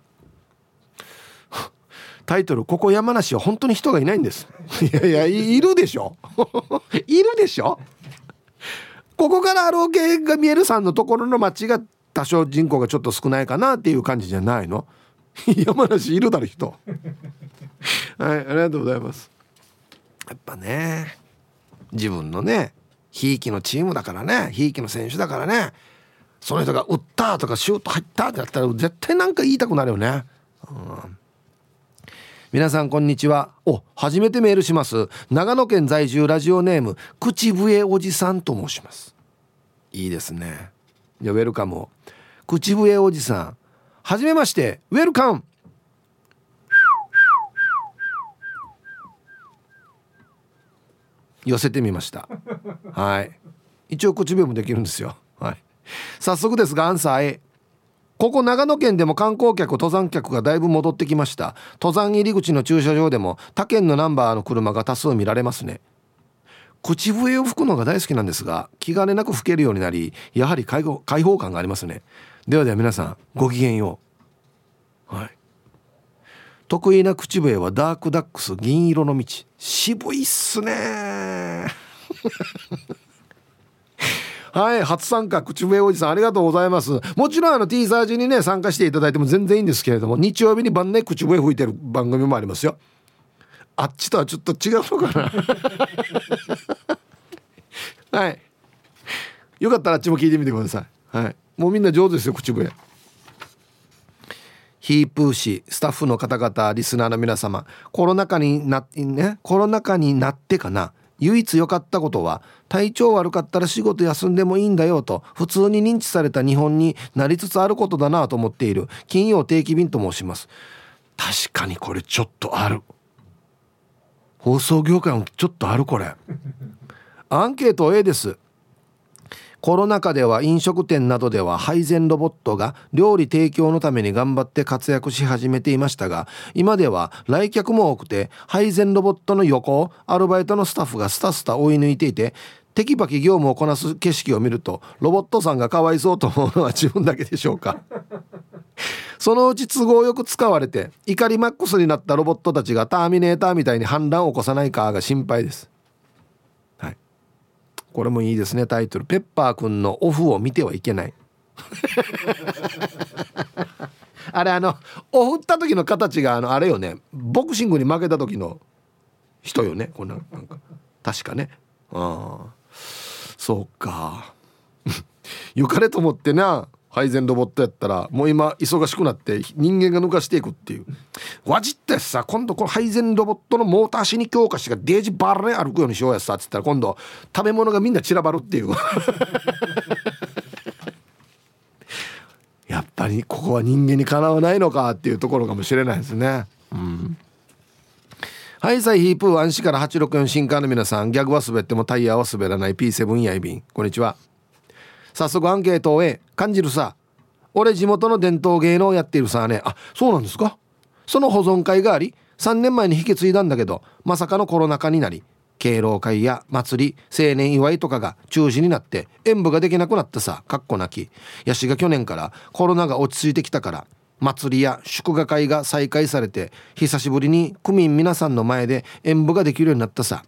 タイトル「ここ山梨は本当に人がいないんです」いやいやいるでしょ。いるでしょ。ここからロケが見えるさんのところの町が多少人口がちょっと少ないかなっていう感じじゃないの？山梨いるだろ人。はいありがとうございます。やっぱね自分のねひいきのチームだからねひいきの選手だからねその人が打ったとかシュート入ったってやったら絶対なんか言いたくなるよね、うん、皆さんこんにちは。お初めてメールします。長野県在住ラジオネーム口笛おじさんと申します。いいですね。じゃウェルカム口笛おじさん。はじめましてウェルカム。寄せてみました。はい。一応口笛もできるんですよ。はい。早速ですがアンサー A ここ長野県でも観光客登山客がだいぶ戻ってきました。登山入り口の駐車場でも他県のナンバーの車が多数見られますね。口笛を吹くのが大好きなんですが気兼ねなく吹けるようになりやはり開放感がありますね。ではでは皆さんごきげんよう。はい。得意な口笛はダークダックス銀色の道。渋いっすねはい初参加口笛おじさんありがとうございます。もちろんあの T サージにね参加していただいても全然いいんですけれども日曜日に晩ね口笛吹いてる番組もありますよ。あっちとはちょっと違うのかな。はい。よかったらあっちも聞いてみてください。はい。もうみんな上手ですよ口笛。ヒープー氏スタッフの方々リスナーの皆様。コロナ禍になってねコロナ禍になってかな。唯一良かったことは体調悪かったら仕事休んでもいいんだよと普通に認知された日本になりつつあることだなと思っている金曜定期便と申します。確かにこれちょっとある。放送業界もちょっとあるこれ。アンケート A です。コロナ禍では飲食店などでは配膳ロボットが料理提供のために頑張って活躍し始めていましたが今では来客も多くて配膳ロボットの横をアルバイトのスタッフがスタスタ追い抜いていてテキパキ業務をこなす景色を見るとロボットさんがかわいそうと思うのは自分だけでしょうか。そのうち都合よく使われて怒りマックスになったロボットたちがターミネーターみたいに反乱を起こさないかが心配です。これもいいですね。タイトル「ペッパーくんのオフを見てはいけない」あれあのオフった時の形があのあれよね。ボクシングに負けた時の人よね。こんななんか。確かね。ああ。そうか。よかれと思ってな。配膳ロボットやったらもう今忙しくなって人間が抜かしていくっていう。わじってさ今度この配膳ロボットのモーターしに強化してがデージバラね歩くようにしようやさっつったら今度食べ物がみんな散らばるっていう。やっぱりここは人間にかなわないのかっていうところかもしれないですね。うん。はいさいヒープー安市から864新刊の皆さんギャグは滑ってもタイヤは滑らない P7 やいびん。こんにちは。早速アンケートをえ感じるさ。俺地元の伝統芸能をやっているさね。あそうなんですか？その保存会があり3年前に引き継いだんだけどまさかのコロナ禍になり敬老会や祭り青年祝いとかが中止になって演舞ができなくなったさ。かっこなき。ヤシが去年からコロナが落ち着いてきたから祭りや祝賀会が再開されて久しぶりに区民皆さんの前で演舞ができるようになったさ。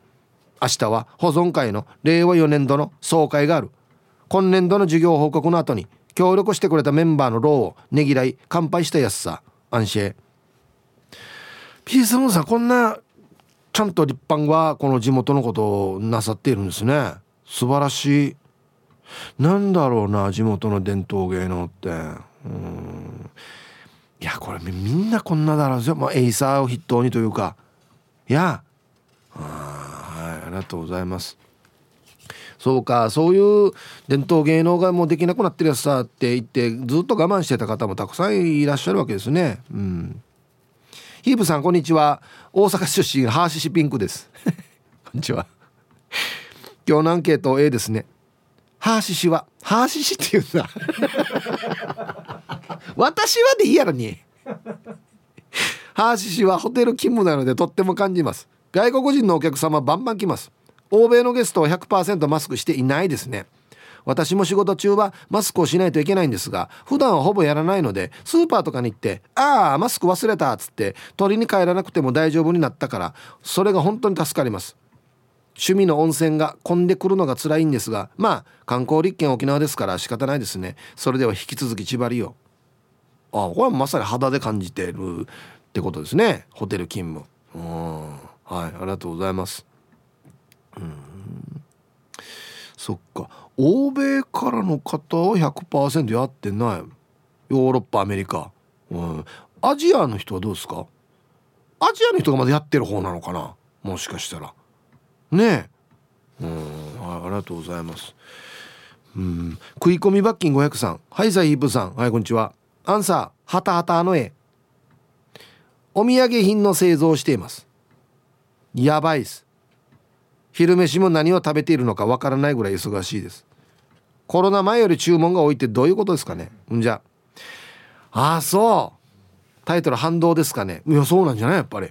明日は保存会の令和4年度の総会がある。今年度の授業報告の後に協力してくれたメンバーの労をねぎらい乾杯したやつさ。安心。ピースムーさんこんなちゃんと立派はこの地元のことをなさっているんですね。素晴らしい。なんだろうな地元の伝統芸能って。うん。いやこれみんなこんなだろうよ、まあ、エイサーを筆頭にというか。いや。はいありがとうございます。そうかそういう伝統芸能がもうできなくなってるやつさって言ってずっと我慢してた方もたくさんいらっしゃるわけですね。うん。ヒープさんこんにちは。大阪出身ハーシシピンクです。こんにちは。今日のアンケート A ですね。ハーシシはハーシシって言うんだ。私はでいいやろに。ハーシシはホテル勤務なのでとっても感じます。外国人のお客様バンバン来ます。欧米のゲストは100%マスクしていないですね。私も仕事中はマスクをしないといけないんですが普段はほぼやらないのでスーパーとかに行って「ああマスク忘れた」っつって取りに帰らなくても大丈夫になったからそれが本当に助かります。趣味の温泉が混んでくるのが辛いんですがまあ観光立県沖縄ですから仕方ないですね。それでは引き続き千葉りをあこれはまさに肌で感じてるってことですね。ホテル勤務。うん。はいありがとうございます。そっか。欧米からの方は100%やってない。ヨーロッパアメリカ、うん、アジアの人はどうですか？アジアの人がまだやってる方なのかな？もしかしたら。ねえ。うん。はいありがとうございます。うん。食い込み罰金500さん。はいザイープさん。はいこんにちは。アンサー。ハタハタの絵。お土産品の製造をしています。やばいっす。昼飯も何を食べているのかわからないぐらい忙しいです。コロナ前より注文が多いってどういうことですかね？んじゃ。ああそう。タイトル反動ですかね？いやそうなんじゃない？やっぱり。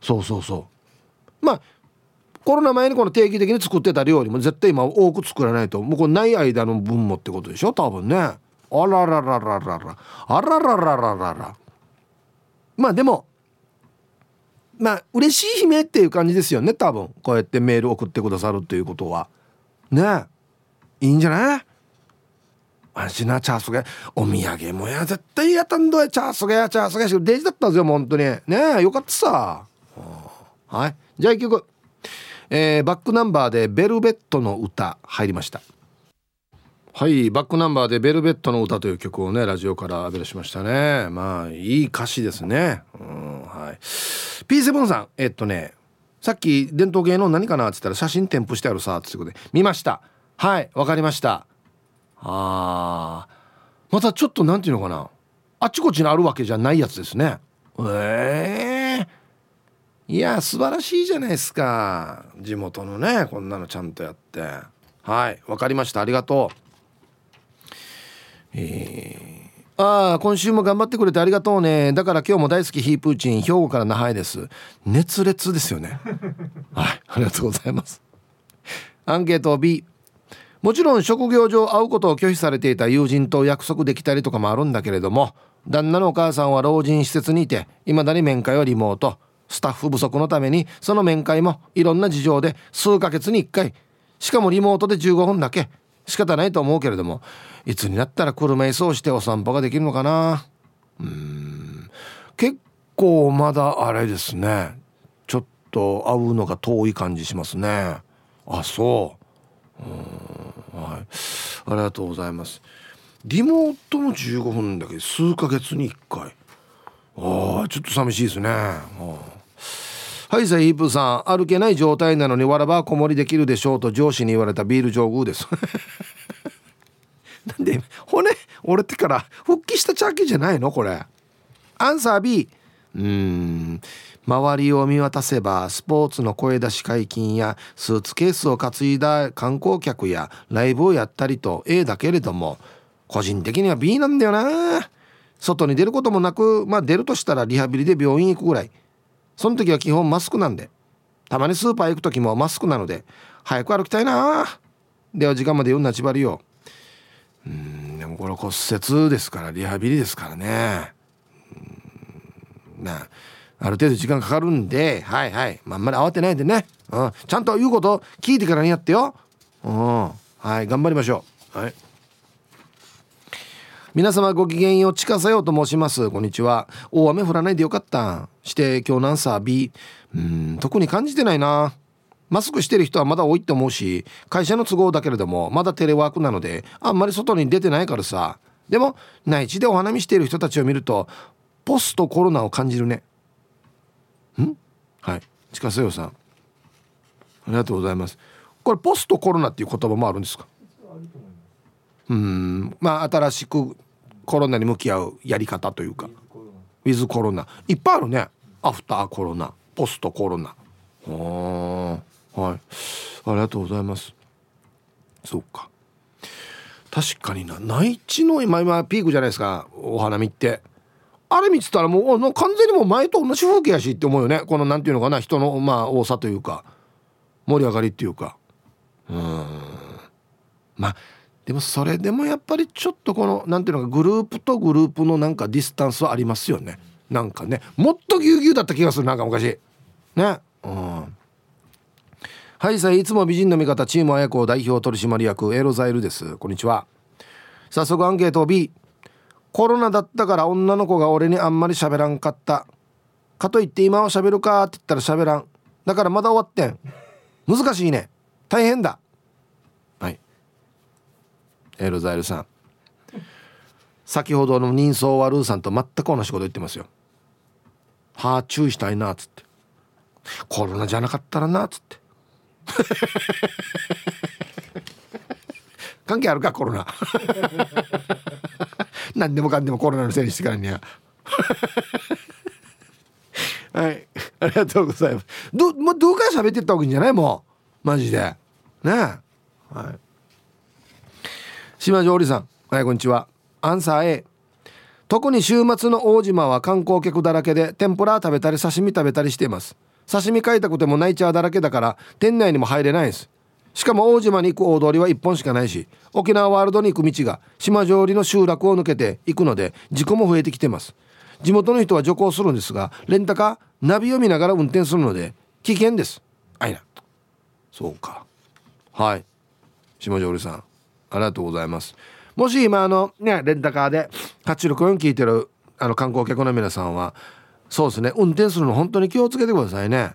そうそうそう。まあコロナ前にこの定期的に作ってた料理も絶対今多く作らないと。もうこれない間の分もってことでしょ？多分ね。あらららららら。あらららららら。まあでもまあ嬉しい悲鳴っていう感じですよね多分。こうやってメール送ってくださるっていうことは。ね。いいんじゃない？あしなチャースゲお土産もや絶対やったんだよチャースゲやチャースゲしデジだったんですよ本当に。ねえよかったさ。はい。じゃあ一曲えー、バックナンバーで「ベルベットの歌」入りました。はいバックナンバーで「ベルベットの歌」という曲をねラジオから浴び出しましたね。まあいい歌詞ですね。うんはい。P7 さんえっとねさっき伝統芸能何かなって言ったら写真添付してあるさってことで見ました。はいわかりました。あー。またちょっと何て言うのかな。あっちこっちにあるわけじゃないやつですね。ええー、いや素晴らしいじゃないですか。地元のねこんなのちゃんとやって。はいわかりました。ありがとう。えー、ああ今週も頑張ってくれてありがとうね。だから今日も大好きヒープーチン兵庫から那覇へです。熱烈ですよね。はいありがとうございます。アンケート B もちろん職業上会うことを拒否されていた友人と約束できたりとかもあるんだけれども旦那のお母さんは老人施設にいて未だに面会はリモート。スタッフ不足のためにその面会もいろんな事情で数ヶ月に1回。しかもリモートで15分だけ。仕方ないと思うけれども。いつになったら車椅子をしてお散歩ができるのかな。うん。結構まだあれですね。ちょっと会うのが遠い感じしますね。あそう。うん。はい。ありがとうございます。リモートの15分だけ？数ヶ月に1回。ああちょっと寂しいですね。はいさイープさん。歩けない状態なのにわらばこもりできるでしょうと上司に言われたビール上宮です。なんで骨折れてから復帰したチャキじゃないの？これ。アンサー B うーん。周りを見渡せばスポーツの声出し解禁やスーツケースを担いだ観光客やライブをやったりと A だけれども個人的には B なんだよな。外に出ることもなくまあ出るとしたらリハビリで病院行くぐらい。その時は基本マスクなんで。たまにスーパー行く時もマスクなので早く歩きたいな。では時間まで読んなちばりようんでもこれ骨折ですからリハビリですからね。なある程度時間かかるんではいはいまあんまり慌てないでね、うん、ちゃんと言うこと聞いてからにやってよ、うん、はい頑張りましょう。はい。皆様ごきげんよう近さようと申します。こんにちは。大雨降らないでよかったして今日なんさ B うん特に感じてないな。マスクしてる人はまだ多いって思うし会社の都合だけれどもまだテレワークなのであんまり外に出てないからさ。でも内地でお花見している人たちを見るとポストコロナを感じるね。ん？はい。近瀬よさん。ありがとうございます。これポストコロナっていう言葉もあるんですか？うん。まあ新しくコロナに向き合うやり方というか。ウィズコロナ。いっぱいあるね。アフターコロナポストコロナ。あはい。ありがとうございます。そうか。確かにな。内地の今今ピークじゃないですか。お花見って。あれ見てたらもう完全にもう前と同じ風景やしって思うよね。このなんていうのかな。人のまあ多さというか。盛り上がりっていうか。うん。まあでもそれでもやっぱりちょっとこのなんていうのかグループとグループのなんかディスタンスはありますよね。なんかね。もっとぎゅうぎゅうだった気がするなんか昔。ね。うん。はいさいいつも美人の味方チーム綾子代表取締役エロザイルです。こんにちは。早速アンケートを。B コロナだったから女の子が俺にあんまり喋らんかった。かといって今は喋るかって言ったら喋らん。だからまだ終わってん。難しいね。大変だ。はい。エルザイルさん。先ほどの人相はルーさんと全く同じこと言ってますよ。はあ注意したいなっつって。コロナじゃなかったらなっつって。関係あるかコロナ。何でもかんでもコロナのせいにしてからには。はい。ありがとうございます。どもうどうか喋ってったわけじゃないもう。マジで。ね。はい。島上織さん。はいこんにちは。アンサー A 特に週末の大島は観光客だらけで天ぷら食べたり刺身食べたりしています。刺身買いたくてもナイチャーだらけだから店内にも入れないんです。しかも大島に行く大通りは1本しかないし沖縄ワールドに行く道が島上りの集落を抜けて行くので事故も増えてきてます。地元の人は徐行するんですがレンタカーナビを見ながら運転するので危険です。あいな。そうか。はい。島上りさんありがとうございます。もし今あのねレンタカーで864聞いてるあの観光客の皆さんはそうですね。運転するの本当に気をつけてくださいね。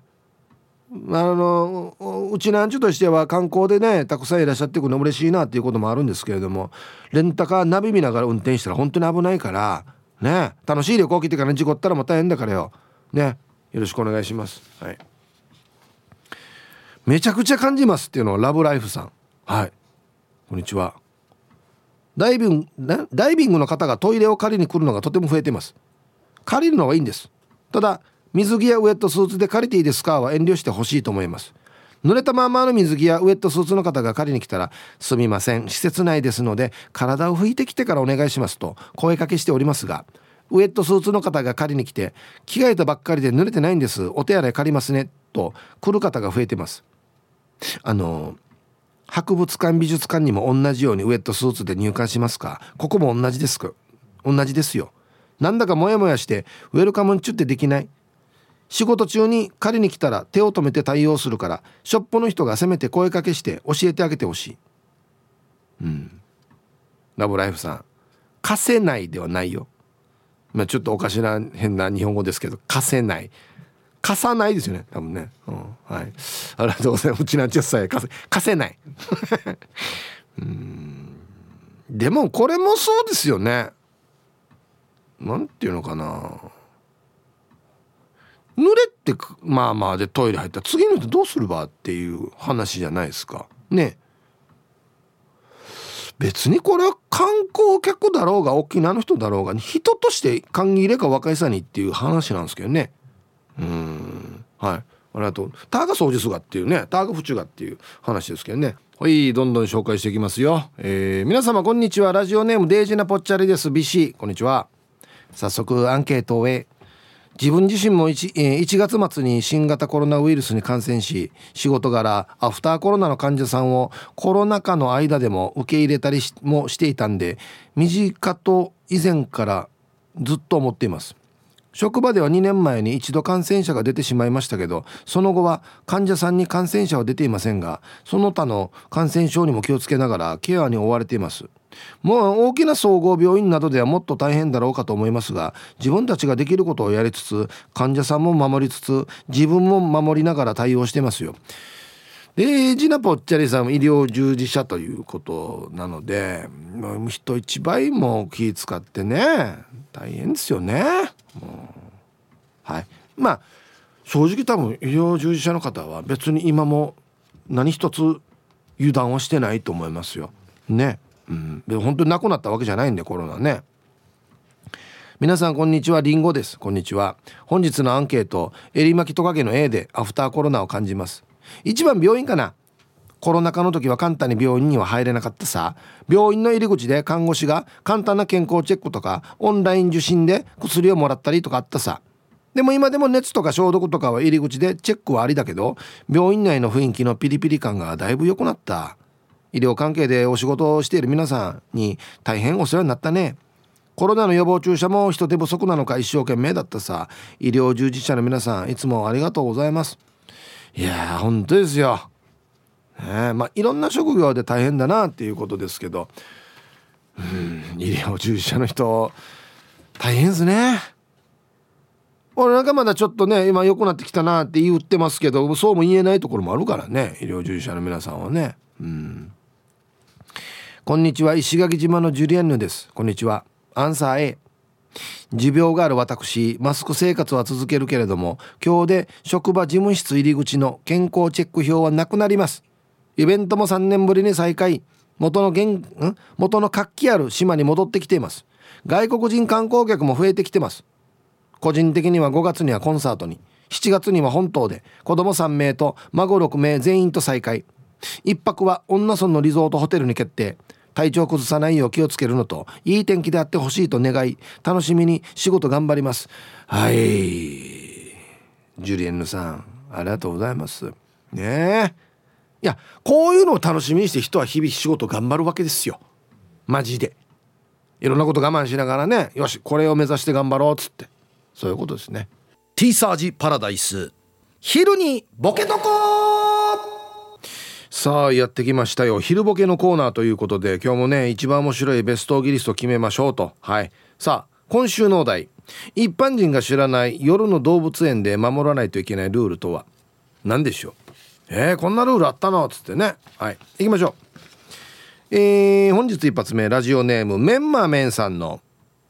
あのうちなんちゅとしては観光でねたくさんいらっしゃってくるの嬉しいなっていうこともあるんですけれどもレンタカーナビ見ながら運転したら本当に危ないからね。楽しい旅行来てから事故ったらもう大変だからよ。ね。よろしくお願いします。はい。めちゃくちゃ感じますっていうのはラブライフさん。はい。こんにちは。ダイビングダイビングの方がトイレを借りに来るのがとても増えてます。借りるのはいいんです。ただ水着やウェットスーツで借りていいですか？は遠慮してほしいと思います。濡れたまんまの水着やウェットスーツの方が借りに来たら「すみません施設内ですので体を拭いてきてからお願いします」と声かけしておりますがウェットスーツの方が借りに来て「着替えたばっかりで濡れてないんです。お手洗い借りますね」と来る方が増えてます。あの博物館美術館にも同じようにウェットスーツで入館しますか？ここも同じです同じですよ。なんだかモヤモヤしてウェルカムンチュってできない？仕事中に借りに来たら手を止めて対応するからショップの人がせめて声かけして教えてあげてほしい。うん。ラブライフさん。貸せないではないよ。まあちょっとおかしな変な日本語ですけど貸せない。貸さないですよね。多分ね、うん、はい。ありがとうございます。うちなん10歳貸せ貸せない。うん。でもこれもそうですよね。なんていうのかな。濡れってまあまあでトイレ入ったら次の人どうするばっていう話じゃないですか。ね。別にこれは観光客だろうが沖縄の人だろうが人として歓迎入れか若いさにっていう話なんですけどね。うん。はい。ありがとう。ターが掃除すがっていうねターが府中がっていう話ですけどね。はいどんどん紹介していきますよ、えー、皆様こんにちは。ラジオネームデイジナポッチャリです。ビシこんにちは。早速アンケートへ自分自身も 1, 1月末に新型コロナウイルスに感染し仕事柄アフターコロナの患者さんをコロナ禍の間でも受け入れたりもしていたんで身近と以前からずっと思っています。職場では2年前に一度感染者が出てしまいましたけどその後は患者さんに感染者は出ていませんがその他の感染症にも気をつけながらケアに追われています。もう大きな総合病院などではもっと大変だろうかと思いますが自分たちができることをやりつつ患者さんも守りつつ自分も守りながら対応してますよ。でジナポッチャリさんも医療従事者ということなので人一倍も気使ってね大変ですよね。はいまあ正直多分医療従事者の方は別に今も何一つ油断はしてないと思いますよ。ね。うん、で本当になくなったわけじゃないんでコロナね。皆さんこんにちは。りんごです。こんにちは。本日のアンケート襟巻きトカゲの A でアフターコロナを感じます。一番病院かな？コロナ禍の時は簡単に病院には入れなかったさ。病院の入り口で看護師が簡単な健康チェックとかオンライン受診で薬をもらったりとかあったさ。でも今でも熱とか消毒とかは入り口でチェックはありだけど病院内の雰囲気のピリピリ感がだいぶ良くなった。医療関係でお仕事をしている皆さんに大変お世話になったね。コロナの予防注射も人手不足なのか一生懸命だったさ。医療従事者の皆さんいつもありがとうございます。いやー本当ですよ、ね、まあいろんな職業で大変だなっていうことですけど。うん医療従事者の人大変ですね。俺なんかまだちょっとね今良くなってきたなって言ってますけどそうも言えないところもあるからね医療従事者の皆さんはね。うん。こんにちは石垣島のジュリアンヌです。こんにちはアンサー A 持病がある私マスク生活は続けるけれども今日で職場事務室入り口の健康チェック表はなくなります。イベントも3年ぶりに再開。元の元の活気ある島に戻ってきています。外国人観光客も増えてきてます。個人的には5月にはコンサートに。7月には本島で。子供3名と孫6名全員と再会1泊は女村のリゾートホテルに決定。体調崩さないよう気をつけるのといい天気であってほしいと願い楽しみに仕事頑張ります。はい。ジュリエンヌさんありがとうございます。ね。えいやこういうのを楽しみにして人は日々仕事頑張るわけですよ。マジで。いろんなこと我慢しながらねよしこれを目指して頑張ろうっつって。そういうことですね。T サージパラダイス。昼にボケとこさあやってきましたよ。昼ボケのコーナーということで今日もね一番面白いベストギリスト決めましょうと。はい。さあ今週のお題。一般人が知らない夜の動物園で守らないといけないルールとは？何でしょう？えー、こんなルールあったのっつってね。はい。行きましょう。えー、本日一発目。ラジオネームメンマーメンさんの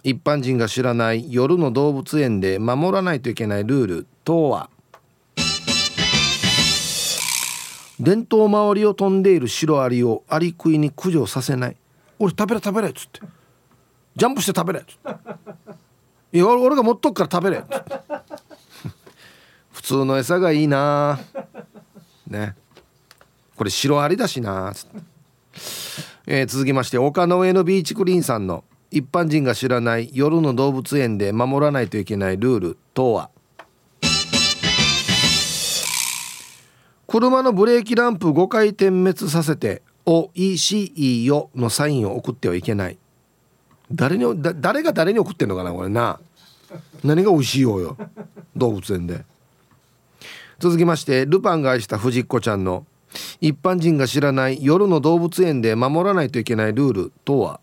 一般人が知らない夜の動物園で守らないといけないルールとは？伝統周りを飛んでいるシロアリをアリ食いに駆除させない。俺食べれ食べれっつって。ジャンプして食べれっつって。いや俺が持っとくから食べれっつって。普通の餌がいいな。ね。これシロアリだしなつって、えー、続きまして丘の上のビーチクリーンさんの一般人が知らない夜の動物園で守らないといけないルールとは？車のブレーキランプ5回点滅させて「おいしいよ」のサインを送ってはいけない。誰に誰が誰に送ってんのかなこれな。何が「おいしいよ」よ。動物園で。続きましてルパンが愛した藤子ちゃんの一般人が知らない夜の動物園で守らないといけないルールとは。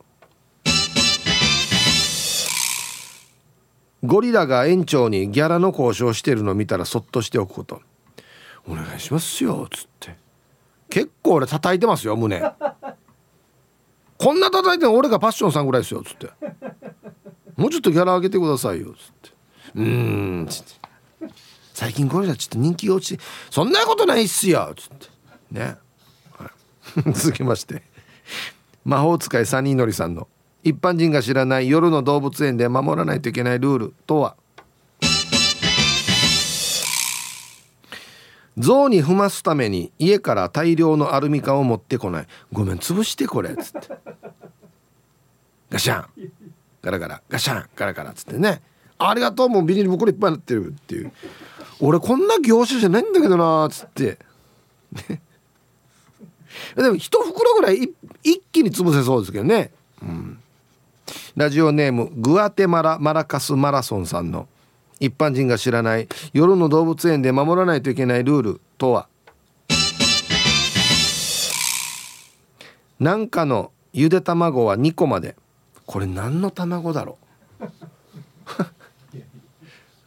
ゴリラが園長にギャラの交渉してるのを見たらそっとしておくこと。お願いしますよ」つって。結構俺叩いてますよ胸。こんな叩いてん俺がパッションさんぐらいですよっつって。もうちょっとギャラ上げてくださいよっつって。うんつって。最近これじゃちょっと人気が落ちてそんなことないっすよっつって。ね、はい、続きまして。魔法使いサニーのりさんの一般人が知らない夜の動物園で守らないといけないルールとは？象に踏ますために家から大量のアルミ缶を持ってこない。ごめん潰してこれっつって。ガシャン。ガラガラ。ガシャン。ガラガラ。っつってね。ありがとうもうビニール袋いっぱいになってるっていう。俺こんな業者じゃないんだけどなっつって。でも一袋ぐらい一気に潰せそうですけどね、うん、ラジオネームグアテマラマラカスマラソンさんの。一般人が知らない夜の動物園で守らないといけないルールとは？なんかのゆで卵は2個まで。これ何の卵だろう？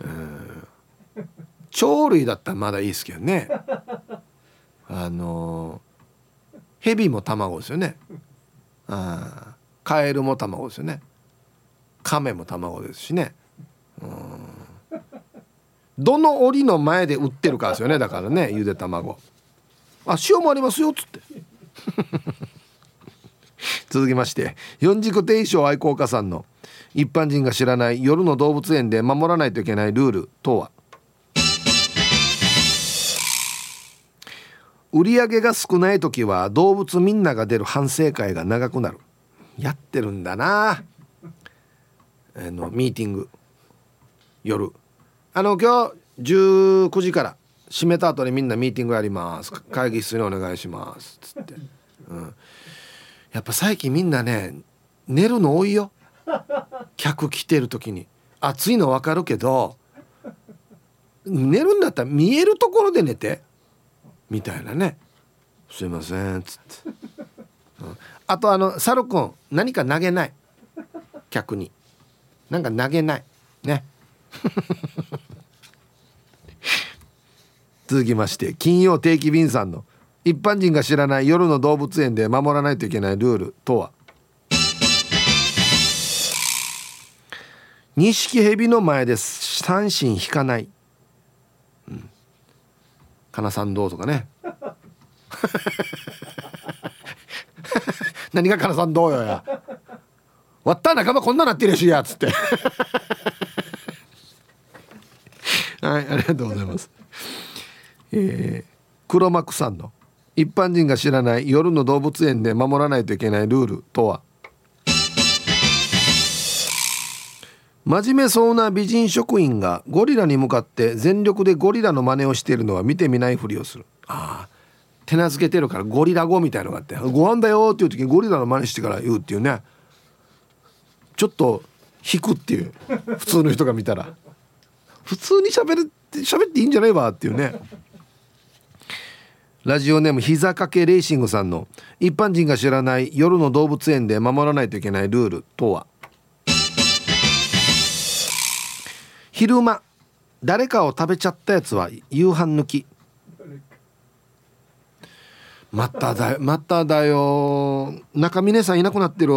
鳥類だったらまだいいですけどね。あのヘビも卵ですよね。あカエルも卵ですよね。カメも卵ですしね。うん。どの檻の前で売ってるかですよね。だからねゆで卵。あ塩もありますよっつって。続きまして四軸定称愛好家さんの一般人が知らない夜の動物園で守らないといけないルールとは？売り上げが少ない時は動物みんなが出る反省会が長くなる。やってるんだな。あのミーティング。夜。あの今日19時から閉めた後にみんなミーティングやります。会議室にお願いします。つって、うん、やっぱ最近みんなね寝るの多いよ。客来てる時に。暑いの分かるけど寝るんだったら見えるところで寝て。みたいなね。すいません。つって、うん、あとあのサルくん何か投げない。客に。なんか投げない。ね。続きまして金曜定期便さんの一般人が知らない夜の動物園で守らないといけないルールとは錦蛇の前で三振引かない、うん、かなさんどう？とかね 何がかなさんどうよや割った仲間こんななってるしやっつって。はいありがとうございます。えー、黒幕さんの一般人が知らない夜の動物園で守らないといけないルールとは？真面目そうな美人職員がゴリラに向かって全力でゴリラの真似をしているのは見てみないふりをする。ああ手なずけてるからゴリラ語みたいのがあって「ご飯だよ」っていう時にゴリラの真似してから言うっていうね。ちょっと引くっていう普通の人が見たら。普通に喋るって喋っていいんじゃないわっていうね。ラジオネーム膝掛けレーシングさんの一般人が知らない夜の動物園で守らないといけないルールとは？昼間誰かを食べちゃったやつは夕飯抜き。まただよまただよ。中峰さんいなくなってる。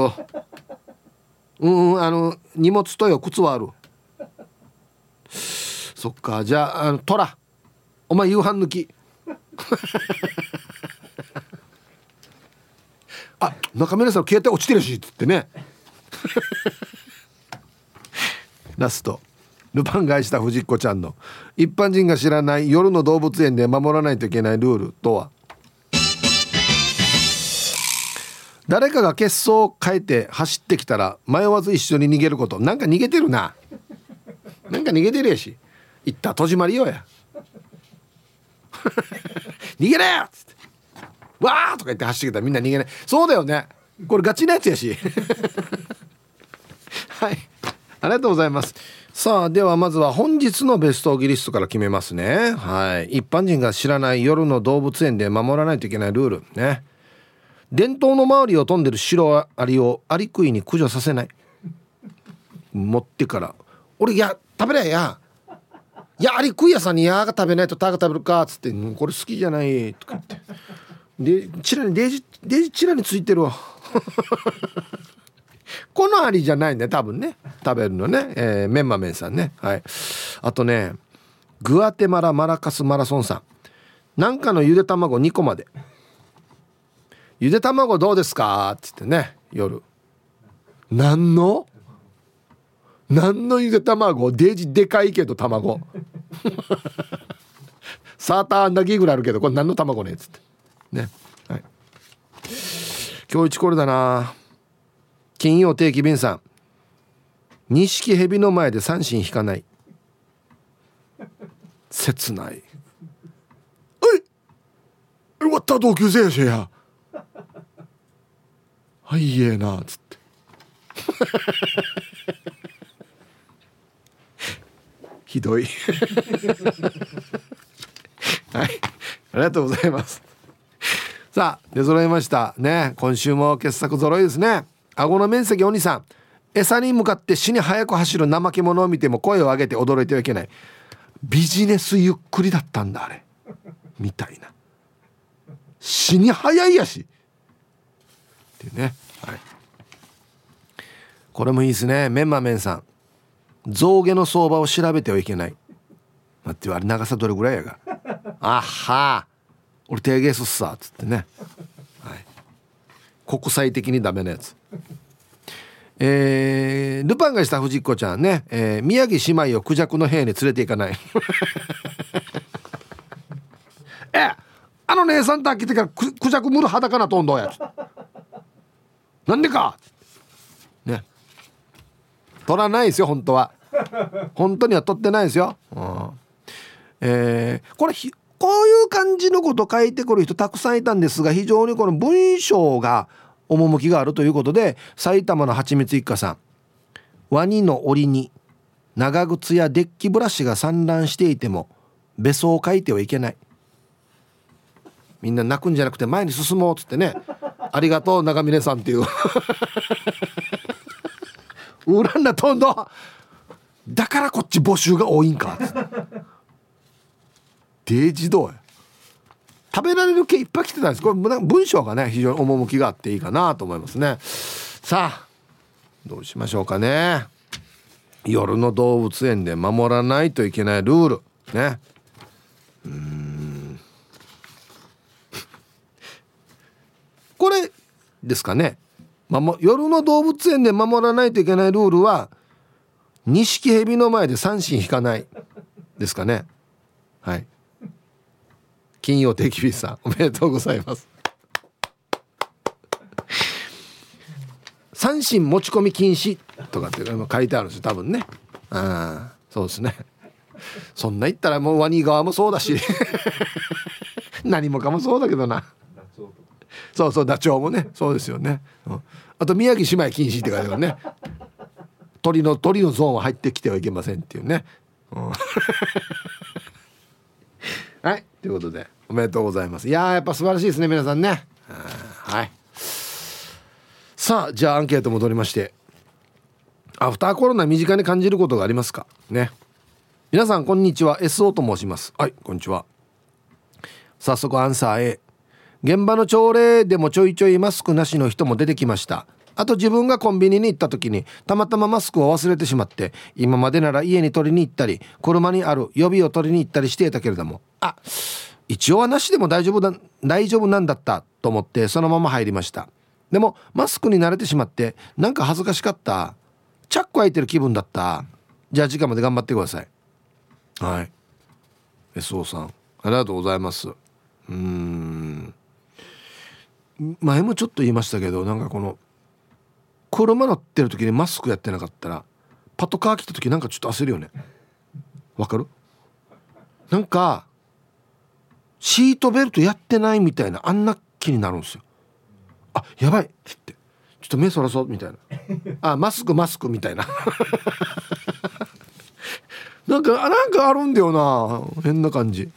うんうんあの荷物とよ靴はある。そっかじゃああのトラお前夕飯抜き。あ中村さん携帯落ちてるしっつってね。ラスト。ルパン返した藤子ちゃんの。一般人が知らない夜の動物園で守らないといけないルールとは？誰かが血相を変えて走ってきたら迷わず一緒に逃げること。なんか逃げてるな。なんか逃げてるやし。行った戸締まりよや。逃げれっつって「わー!」とか言って走ってきたらみんな逃げない。そうだよね。これガチなやつやし。はい。ありがとうございます。さあではまずは本日のベストギリストから決めますね。はい。一般人が知らない夜の動物園で守らないといけないルール。ね。伝統の周りを飛んでる白アリをアリ食いに駆除させない。持ってから「俺いや食べれや。いやアリ食い屋さんにやが食べないとタが食べるか」っつって「これ好きじゃない」とか言って。でチラにデージデージチラについてるわ。このアリじゃないね多分ね。食べるのね、えー、メンマメンさんね。はい。あとねグアテマラマラカスマラソンさん。なんかのゆで卵2個まで。ゆで卵どうですか?」って言ってね夜。何の？何のゆで卵？デージでかいけど卵。サーターアンダギーぐらいあるけどこれ何の卵ね？っつって。ね。はい。今日一これだな。金曜定期便さん。錦蛇の前で三振引かない。切ない。おい終わった同級生や。しやはいええな。っつって。ひどい。はい。ありがとうございます。さあ出揃いました。ね。今週も傑作揃いですね。顎の面積お兄さん。餌に向かって死に早く走る怠け者を見ても声を上げて驚いてはいけない。ビジネスゆっくりだったんだあれ。みたいな。死に早いやし。ってね、はい、これもいいですね。メンマメンさん。象牙の相場を調べてはいけない。待ってあれ長さどれぐらいやが。あは俺低ゲースっさっつってね、はい、国際的にダメなやつ。えー、ルパンがした藤子ちゃんね、えー、宮城姉妹をクジャクの部屋に連れて行かない。えあの姉さんと来てからクジャクむる裸なとんどや。なんでか。ね。取らないですよ本当は。本当には取ってないですよ、うん、えー、これこういう感じのこと書いてくる人たくさんいたんですが非常にこの文章が趣があるということで埼玉のはちみつ一家さん。ワニの檻に長靴やデッキブラシが散乱していてもべそを書いてはいけない。みんな泣くんじゃなくて前に進もうっつってね。ありがとう長峰さんっていう。ウーランナトンドだからこっち募集が多いんか。デジド食べられる系いっぱい来てたんです。これ文章がね非常に趣があっていいかなと思いますね。さあどうしましょうかね。夜の動物園で守らないといけないルール。ね。うん。これですかね、ま、夜の動物園で守らないといけないルールは錦蛇の前で三振引かない。ですかね。はい。金曜定期日さんおめでとうございます。三振持ち込み禁止とかって書いてあるんですよ多分ね。ああそうですね。そんな言ったらもうワニ側もそうだし。何もかもそうだけどな。そうそうダチョウもねそうですよね、うん、あと宮城姉妹禁止って書いてあるね。鳥の鳥のゾーンは入ってきてはいけませんっていうね、うん、はい。ということでおめでとうございます。いややっぱ素晴らしいですね皆さんね。はい。さあじゃあアンケート戻りまして。アフターコロナ身近に感じることがありますか？ね。皆さんこんにちは。SO と申します。はいこんにちは。早速アンサー A 現場の朝礼でもちょいちょいマスクなしの人も出てきました。あと自分がコンビニに行った時にたまたまマスクを忘れてしまって今までなら家に取りに行ったり車にある予備を取りに行ったりしていたけれどもあ一応はなしでも大丈夫だ大丈夫なんだったと思ってそのまま入りました。でもマスクに慣れてしまってなんか恥ずかしかったチャック開いてる気分だったじゃあ時間まで頑張ってください。はい。SO さんありがとうございます。うん。前もちょっと言いましたけどなんかこの車乗ってる時にマスクやってなかったらパトカー来た時なんかちょっと焦るよね。わかる？なんかシートベルトやってないみたいなあんな気になるんですよ。あやばい！って。ちょっと目そらそうみたいな。あマスクマスクみたいな。なんかなんかあるんだよな変な感じ。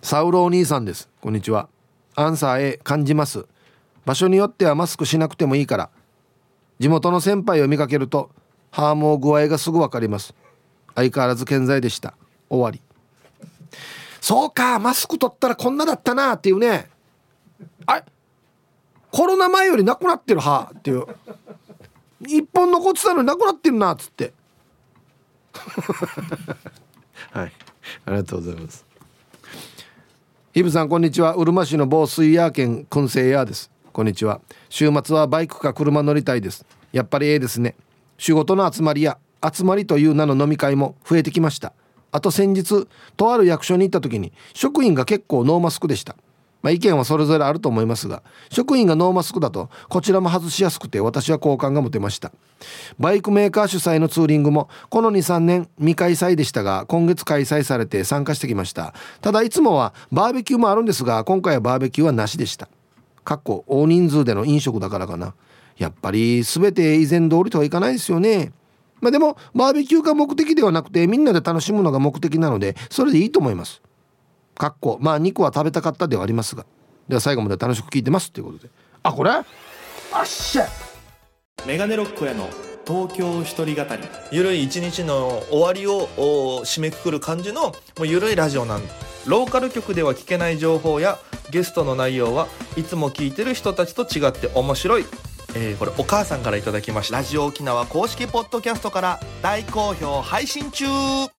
サウロお兄さんです。こんにちは。アンサー A 感じます。場所によってはマスクしなくてもいいから。地元の先輩を見かけるとハーモー具合がすぐ分かります。相変わらず健在でした。終わり。そうかマスク取ったらこんなだったなっていうね。あコロナ前よりなくなってる歯っていう。一本残ってたのになくなってるなっつって。はい。ありがとうございます。イブさんこんにちは。うるま市の防水ヤー県燻製屋ですこんにちは。週末はバイクか車乗りたいです。やっぱりええですね。仕事の集まりや集まりという名の飲み会も増えてきました。あと先日とある役所に行った時に職員が結構ノーマスクでした。まあ、意見はそれぞれあると思いますが職員がノーマスクだとこちらも外しやすくて私は好感が持てました。バイクメーカー主催のツーリングもこの23年未開催でしたが今月開催されて参加してきました。ただいつもはバーベキューもあるんですが今回はバーベキューはなしでした。かっこ大人数での飲食だからかな。やっぱり全て以前通りとはいかないですよね。まあでもバーベキューが目的ではなくてみんなで楽しむのが目的なのでそれでいいと思います。かっこまあ肉は食べたかったではありますが。では最後まで楽しく聞いてますということで。あこれ？あっしゃメガネロックへの東京一人語り。ゆるい一日の終わりを締めくくる感じのもうゆるいラジオなんローカル局では聞けない情報やゲストの内容はいつも聞いてる人たちと違って面白い、えー、これお母さんから頂きました。ラジオ沖縄公式ポッドキャストから大好評配信中。